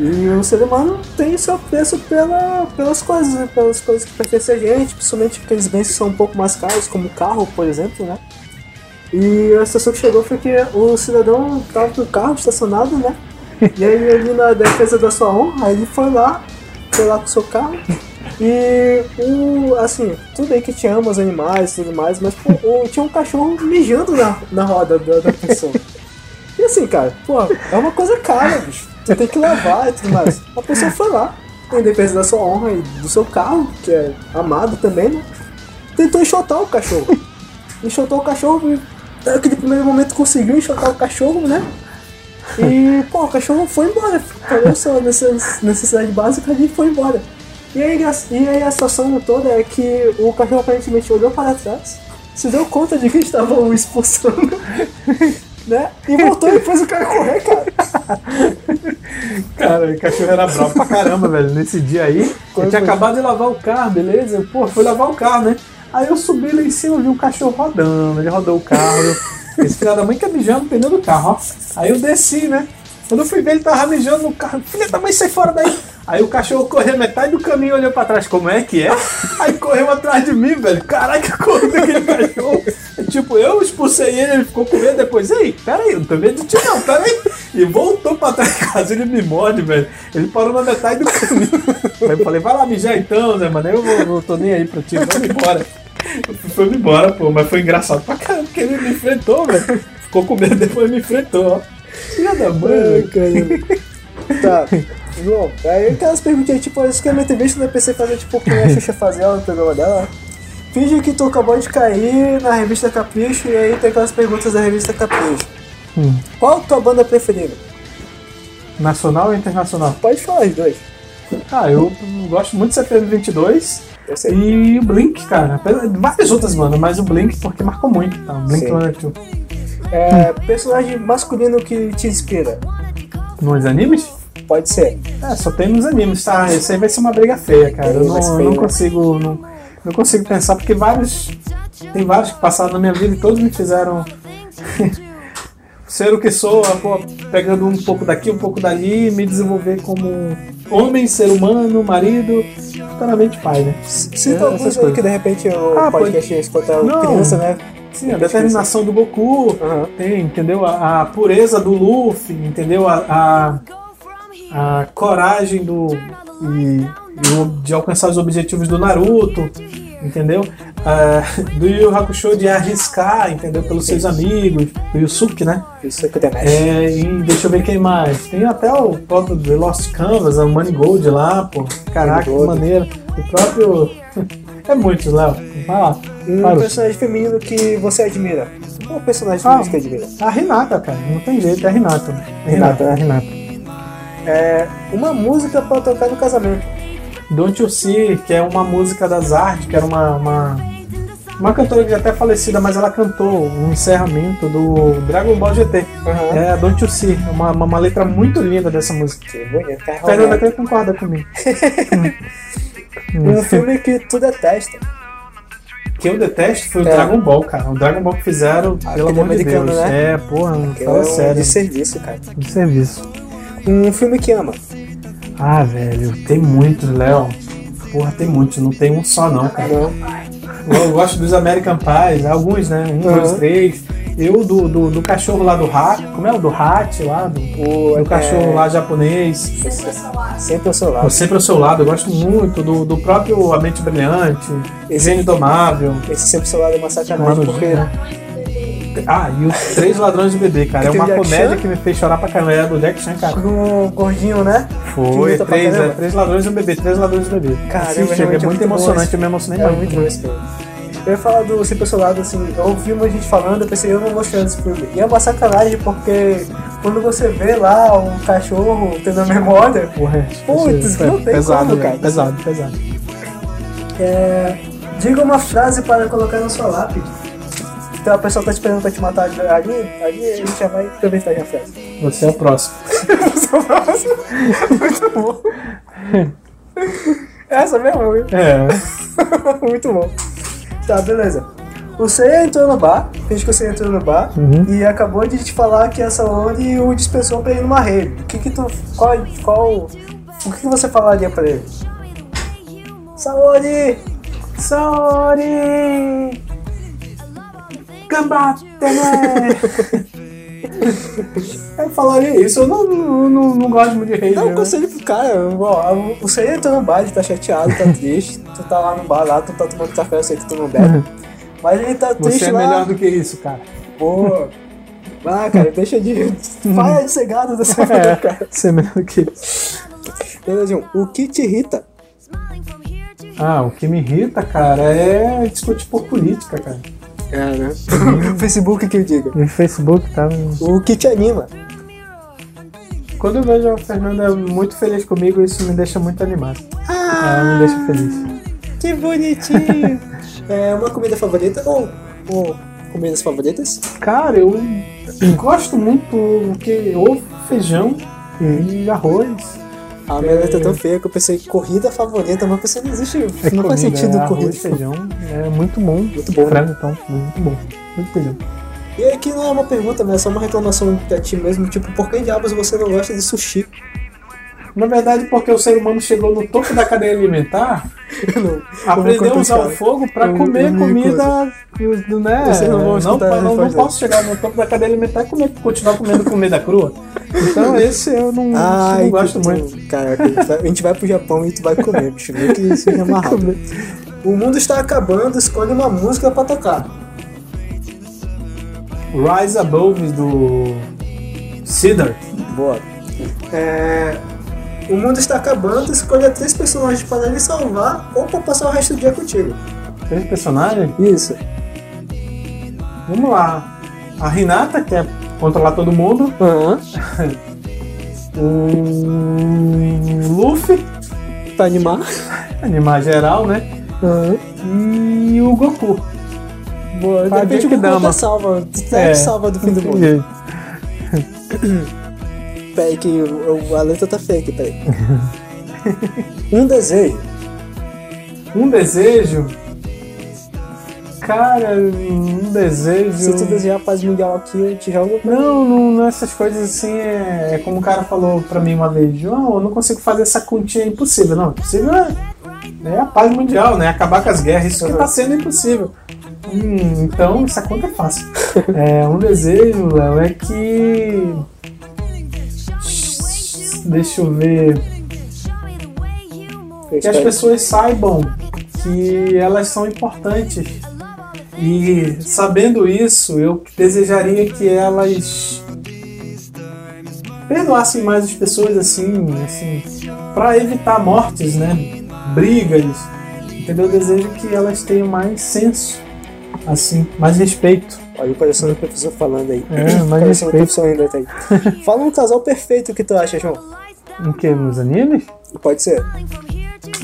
E o ser humano tem seu apreço pela, pelas coisas, né? Pelas coisas que pertencem a gente, principalmente aqueles bens que são um pouco mais caros, como o carro, por exemplo, né? E a situação que chegou foi que o cidadão estava o carro estacionado, né? E aí ele na defesa da sua honra, ele foi lá, foi lá com o seu carro. E o, assim, tudo bem que te ama os animais e tudo mais, mas pô, o- tinha um cachorro mijando na, na roda da, da pessoa. E assim, cara, pô, é uma coisa cara, bicho. Você tem que lavar e tudo mais. A pessoa foi lá, em defesa da sua honra e do seu carro, que é amado também, né? Tentou enxotar o cachorro. Enxotou o cachorro e naquele primeiro momento conseguiu enxotar o cachorro, né? E, pô, o cachorro foi embora. Falou sua necess- necessidade básica e foi embora. E aí, a- e aí a situação toda é que o cachorro aparentemente olhou para trás, se deu conta de que estavam expulsando, né? E voltou e fez o cara correr, cara. Cara, o cachorro era bravo pra caramba, velho. Nesse dia aí, eu tinha foi? acabado de lavar o carro, beleza? Pô, fui lavar o carro, né? Aí eu subi lá em cima, vi um cachorro rodando, ele rodou o carro. Esse filho da mãe que é mijando no pneu do carro, ó. Aí eu desci, né? Quando eu fui ver, ele tava mijando no carro. Filha da mãe, sai fora daí! Aí o cachorro correu metade do caminho olhou pra trás, como é que é? Aí correu atrás de mim, velho. Caraca, correu daquele cachorro. Tipo, eu expulsei ele, ele ficou com medo depois. Ei, peraí, não tô medo de ti não, peraí. E voltou pra trás, quase ele me morde, velho. Ele parou na metade do caminho. Aí eu falei, vai lá mijar então, Zé, mano. Eu não tô nem aí pra ti, vamos embora. Foi embora, pô, mas foi engraçado pra caramba, porque ele me enfrentou, velho. Ficou com medo, depois me enfrentou, ó. Filha da mãe, caramba. Tá. João, aí aquelas perguntinhas, tipo, isso que a minha entrevista no PC fazer, tipo, o que a Xuxa fazia no programa dela. Finge que tu acabou de cair na revista Capricho e aí tem aquelas perguntas da revista Capricho. Hum. Qual a tua banda preferida? Nacional ou internacional? Pode falar os dois. Ah, eu gosto muito de CPM 22 E o Blink, cara. Várias outras bandas, mas o Blink porque marcou muito, tá? O Blink Sim. 182. É, personagem masculino que te inspira? Nos animes? Pode ser. É, só tem nos animes, tá? Esse aí vai ser uma briga feia, cara. Eu não, feio, não consigo. Não, não consigo pensar porque vários. Tem vários que passaram na minha vida e todos me fizeram ser o que sou, pô, pegando um pouco daqui, um pouco dali, me desenvolver como homem, ser humano, marido, futuramente pai, né? Cita É, alguns essas aí coisas. que de repente o Ah, podcast ia escutar Não. criança, né? Sim, a determinação do Goku, Aham. tem, entendeu? A, a pureza do Luffy, entendeu? A, a, a coragem do e, de alcançar os objetivos do Naruto, entendeu? Ah, do Yu Hakusho de arriscar, entendeu? Pelos seus amigos, do Yusuke, né? Isso é que o The Mesh. É, e deixa eu ver quem mais. Tem até o próprio The Lost Canvas, o Money Gold lá, pô. Caraca, que Gold. maneiro. O próprio. É muitos, Léo. Vai lá. Um Parou. personagem feminino que você admira. Qual personagem Ah. feminino que admira? A Renata, cara. Não tem jeito, é a Renata. É Renata, Renata, é a Renata. É, uma música pra tocar no casamento. Don't You See, que é uma música das artes, que era uma, uma, uma cantora que já até falecida, mas ela cantou um encerramento do Dragon Ball GT. Aham. É a Don't You See, uma, uma, uma letra muito linda dessa música. Que bonito, cara. Fernanda até concorda comigo. Um filme que tu detesta. que eu detesto foi o É. Dragon Ball, cara. O Dragon Ball que fizeram, pelo Aquele amor de Deus. né? É, porra, não é fala um sério. de serviço, cara. De serviço. Um filme que ama. Ah, velho, tem muitos, Léo. Porra, tem muitos, não tem um só não, cara. Eu, eu gosto dos American Pies, alguns, né? Um, dois, Uhum. três. Eu do, do, do cachorro lá do Hat, como é o do Hat lá? Do, O, do cachorro é, lá japonês. Sempre ao seu Eu lado. sempre ao seu lado, eu gosto muito do, do próprio A Mente Brilhante, Gênio Indomável. Esse sempre ao seu lado é uma sacanagem, porque né? Ah, e os Três Ladrões de Bebê, cara. É uma comédia Chan? que me fez chorar pra caramba. É do Jack Chan, cara. o gordinho, né? Foi, três, é, três ladrões e um bebê, três ladrões e um bebê. Assiste, é é muito emocionante, esse- eu me emocionei É muito. muito bom esse filme. Eu ia falar do Sempre lado, assim, eu ouvi uma gente falando, eu pensei, eu não vou chorar desse filme. E é uma sacanagem, porque quando você vê lá um cachorro tendo a memória, Porra, Putz, é, não tem pesado, como, né? cara. Pesado, pesado. é, diga uma frase para colocar na sua lápide. Então a pessoa tá esperando pra te matar ali, ali a gente já vai aproveitar já a frase. Você é o próximo. Muito bom. Essa mesmo? É. Muito bom. Tá, beleza. Você entrou no bar, finge que você entrou no bar Uhum. e acabou de te falar que essa onde o dispensou pra ir numa rede. O que que tu. Qual. qual o que, que você falaria pra ele? Saúde! Sorry! Gambate, né? Eu falaria isso, eu não, não, não, não gosto muito de rei. Dá um conselho pro cara, ó, você entrou no bar, ele tá chateado, tá triste, tu tá lá no bar lá, tu tá tomando café, eu sei que tu não bebe. Mas ele tá triste Você é lá. melhor do que isso, cara. Pô. Ah, cara, deixa de. Para de ser gado dessa É, cara. você é melhor do que isso. Beleza. O que te irrita? Ah, o que me irrita, cara, é discutir por política, cara. É, né? Facebook que eu diga. No Facebook, tá? O que te anima? Quando eu vejo a Fernanda muito feliz comigo, isso me deixa muito animado. Ah, Ela me deixa feliz. que bonitinho. é uma comida favorita ou, ou comidas favoritas? Cara, eu gosto muito do que ovo, feijão e arroz. A minha letra é tão feia que eu pensei corrida favorita, mas pensei não existe. É não faz sentido é corrida. feijão. É muito bom. Muito bom. Frango, então, muito bom. Muito feijão. E aqui não é uma pergunta, né? É só uma reclamação pra ti mesmo. Tipo, por que diabos você não gosta de sushi? Na verdade, porque o ser humano chegou no topo da cadeia alimentar, não. aprendeu a usar o fogo para comer comida, né? Não não, não, não posso chegar no topo da cadeia alimentar e comer, continuar comendo comida crua. Então esse eu não, Ai, não gosto tu- muito. Caraca, a gente, vai, pro Japão e tu vai comer, bicho. Meio que seja amarrado. O mundo está acabando, escolhe uma música pra tocar. Rise Above do Cedar. Boa. É, o mundo está acabando, escolha três personagens para lhe salvar ou pra passar o resto do dia contigo. Três personagens? Isso. Vamos lá. A Renata, que é controlar todo mundo. O Luffy, Pra animar. animar geral, né? Aham. E o Goku. Boa. De repente o Goku Dama. salva. É. salva do fim do mundo. Peraí que o- o- a letra tá feia aqui, peraí. um desejo. Um desejo. Cara, um desejo. Se tu desejar paz mundial aqui, eu te jogo pra Não, não, não, essas coisas assim, é, é como o cara falou pra mim uma vez, João, eu não consigo fazer essa continha impossível. Não, impossível é, é a paz mundial, né? Acabar com as guerras, isso que tá sendo impossível. Hum, então, essa conta é fácil. É, um desejo, Léo, é que. Deixa eu ver. Que as pessoas saibam que elas são importantes. E sabendo isso, eu desejaria que elas perdoassem mais as pessoas assim, assim, para evitar mortes, né? Brigas. Entendeu? Eu desejo que elas tenham mais senso, assim, mais respeito. Olha o coração do professor falando aí. É, do respeito. professor ainda tá aí. Fala um casal perfeito que tu acha, João. Em que? Nos animes? Pode ser.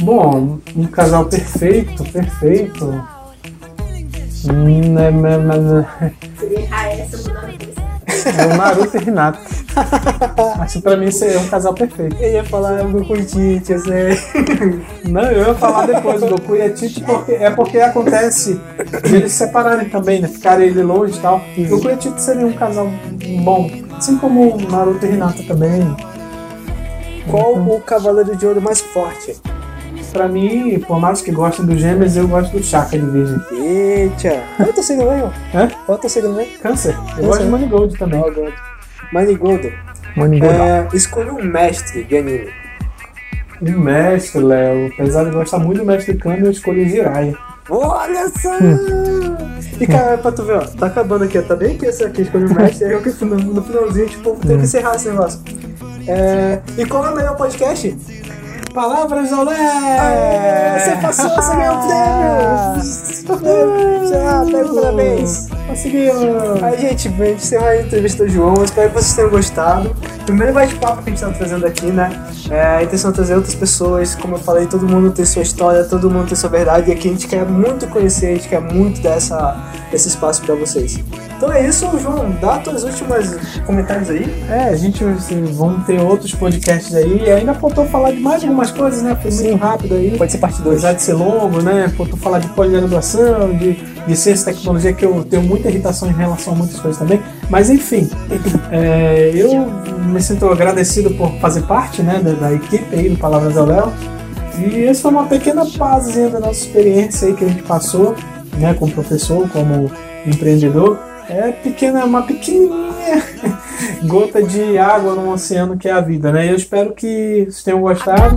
Bom, um casal perfeito, perfeito. Depois. É o Naruto e Hinata. Acho que pra mim seria um casal perfeito. Eu ia falar o Goku e Tite, eu sei. Não, eu ia falar depois do Goku e a Titi, porque, é porque acontece de eles se separarem também, né? Ficarem ele longe e tal. Goku e a Titi seria um casal bom. Assim como o Naruto e Hinata também. Qual o cavaleiro de ouro mais forte? Pra mim, por mais que gostem dos gêmeos, eu gosto do Chaka de Virgem. Eita. Qual é o teu signo mesmo? Hã? Qual é o teu signo mesmo? Câncer. Eu gosto de Manigold também. Oh, God. Manigold. Manigold. É, escolha um mestre de anime. Um mestre, Léo. Apesar de gostar muito do mestre Kami, eu escolhi Jiraiya. Olha só! e cara, pra tu ver, ó, tá acabando aqui, ó, tá bem aqui essa aqui, escolha um mestre, aí eu que no, no finalzinho, tipo, tem que encerrar esse negócio. É, e qual é o melhor podcast? Palavras ao! É, você passou, você ganhou o prêmio! Já, pega o parabéns! Conseguiu! Aí, gente, a gente encerrar a entrevista do João. Eu espero que vocês tenham gostado. Primeiro bate-papo que a gente tá trazendo aqui, né? É, a intenção é trazer outras pessoas. Como eu falei, todo mundo tem sua história, todo mundo tem sua verdade. E aqui a gente quer muito conhecer, a gente quer muito dar essa, esse espaço pra vocês. Então é isso, João. Dá tuas últimas comentários aí. É, a gente assim, vamos ter outros podcasts aí. E ainda faltou falar de mais algumas coisas, né? Foi muito rápido aí. Pode ser parte 2. Apesar de ser longo, né? Faltou falar de pós-graduação, de, e tecnologia, que eu tenho muita irritação em relação a muitas coisas também. Mas enfim, é, eu me sinto agradecido por fazer parte né, da, da equipe aí do Palavras ao Léo. E essa foi uma pequena base da nossa experiência aí que a gente passou, né, como professor, como empreendedor. É pequena, uma pequenininha gota de água no oceano que é a vida, né? Eu espero que vocês tenham gostado.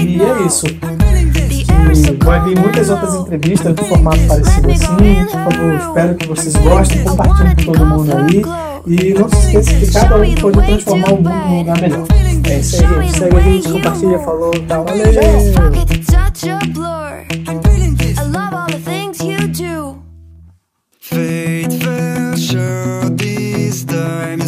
E é isso. E vai vir muitas outras entrevistas de formato parecido assim. Por favor, espero que vocês gostem, compartilhem com todo mundo aí. E não se esqueça que cada um pode transformar o mundo num lugar melhor. É isso aí, gente. Segue a gente, compartilha, falou, tal. Valeu, Fell short this time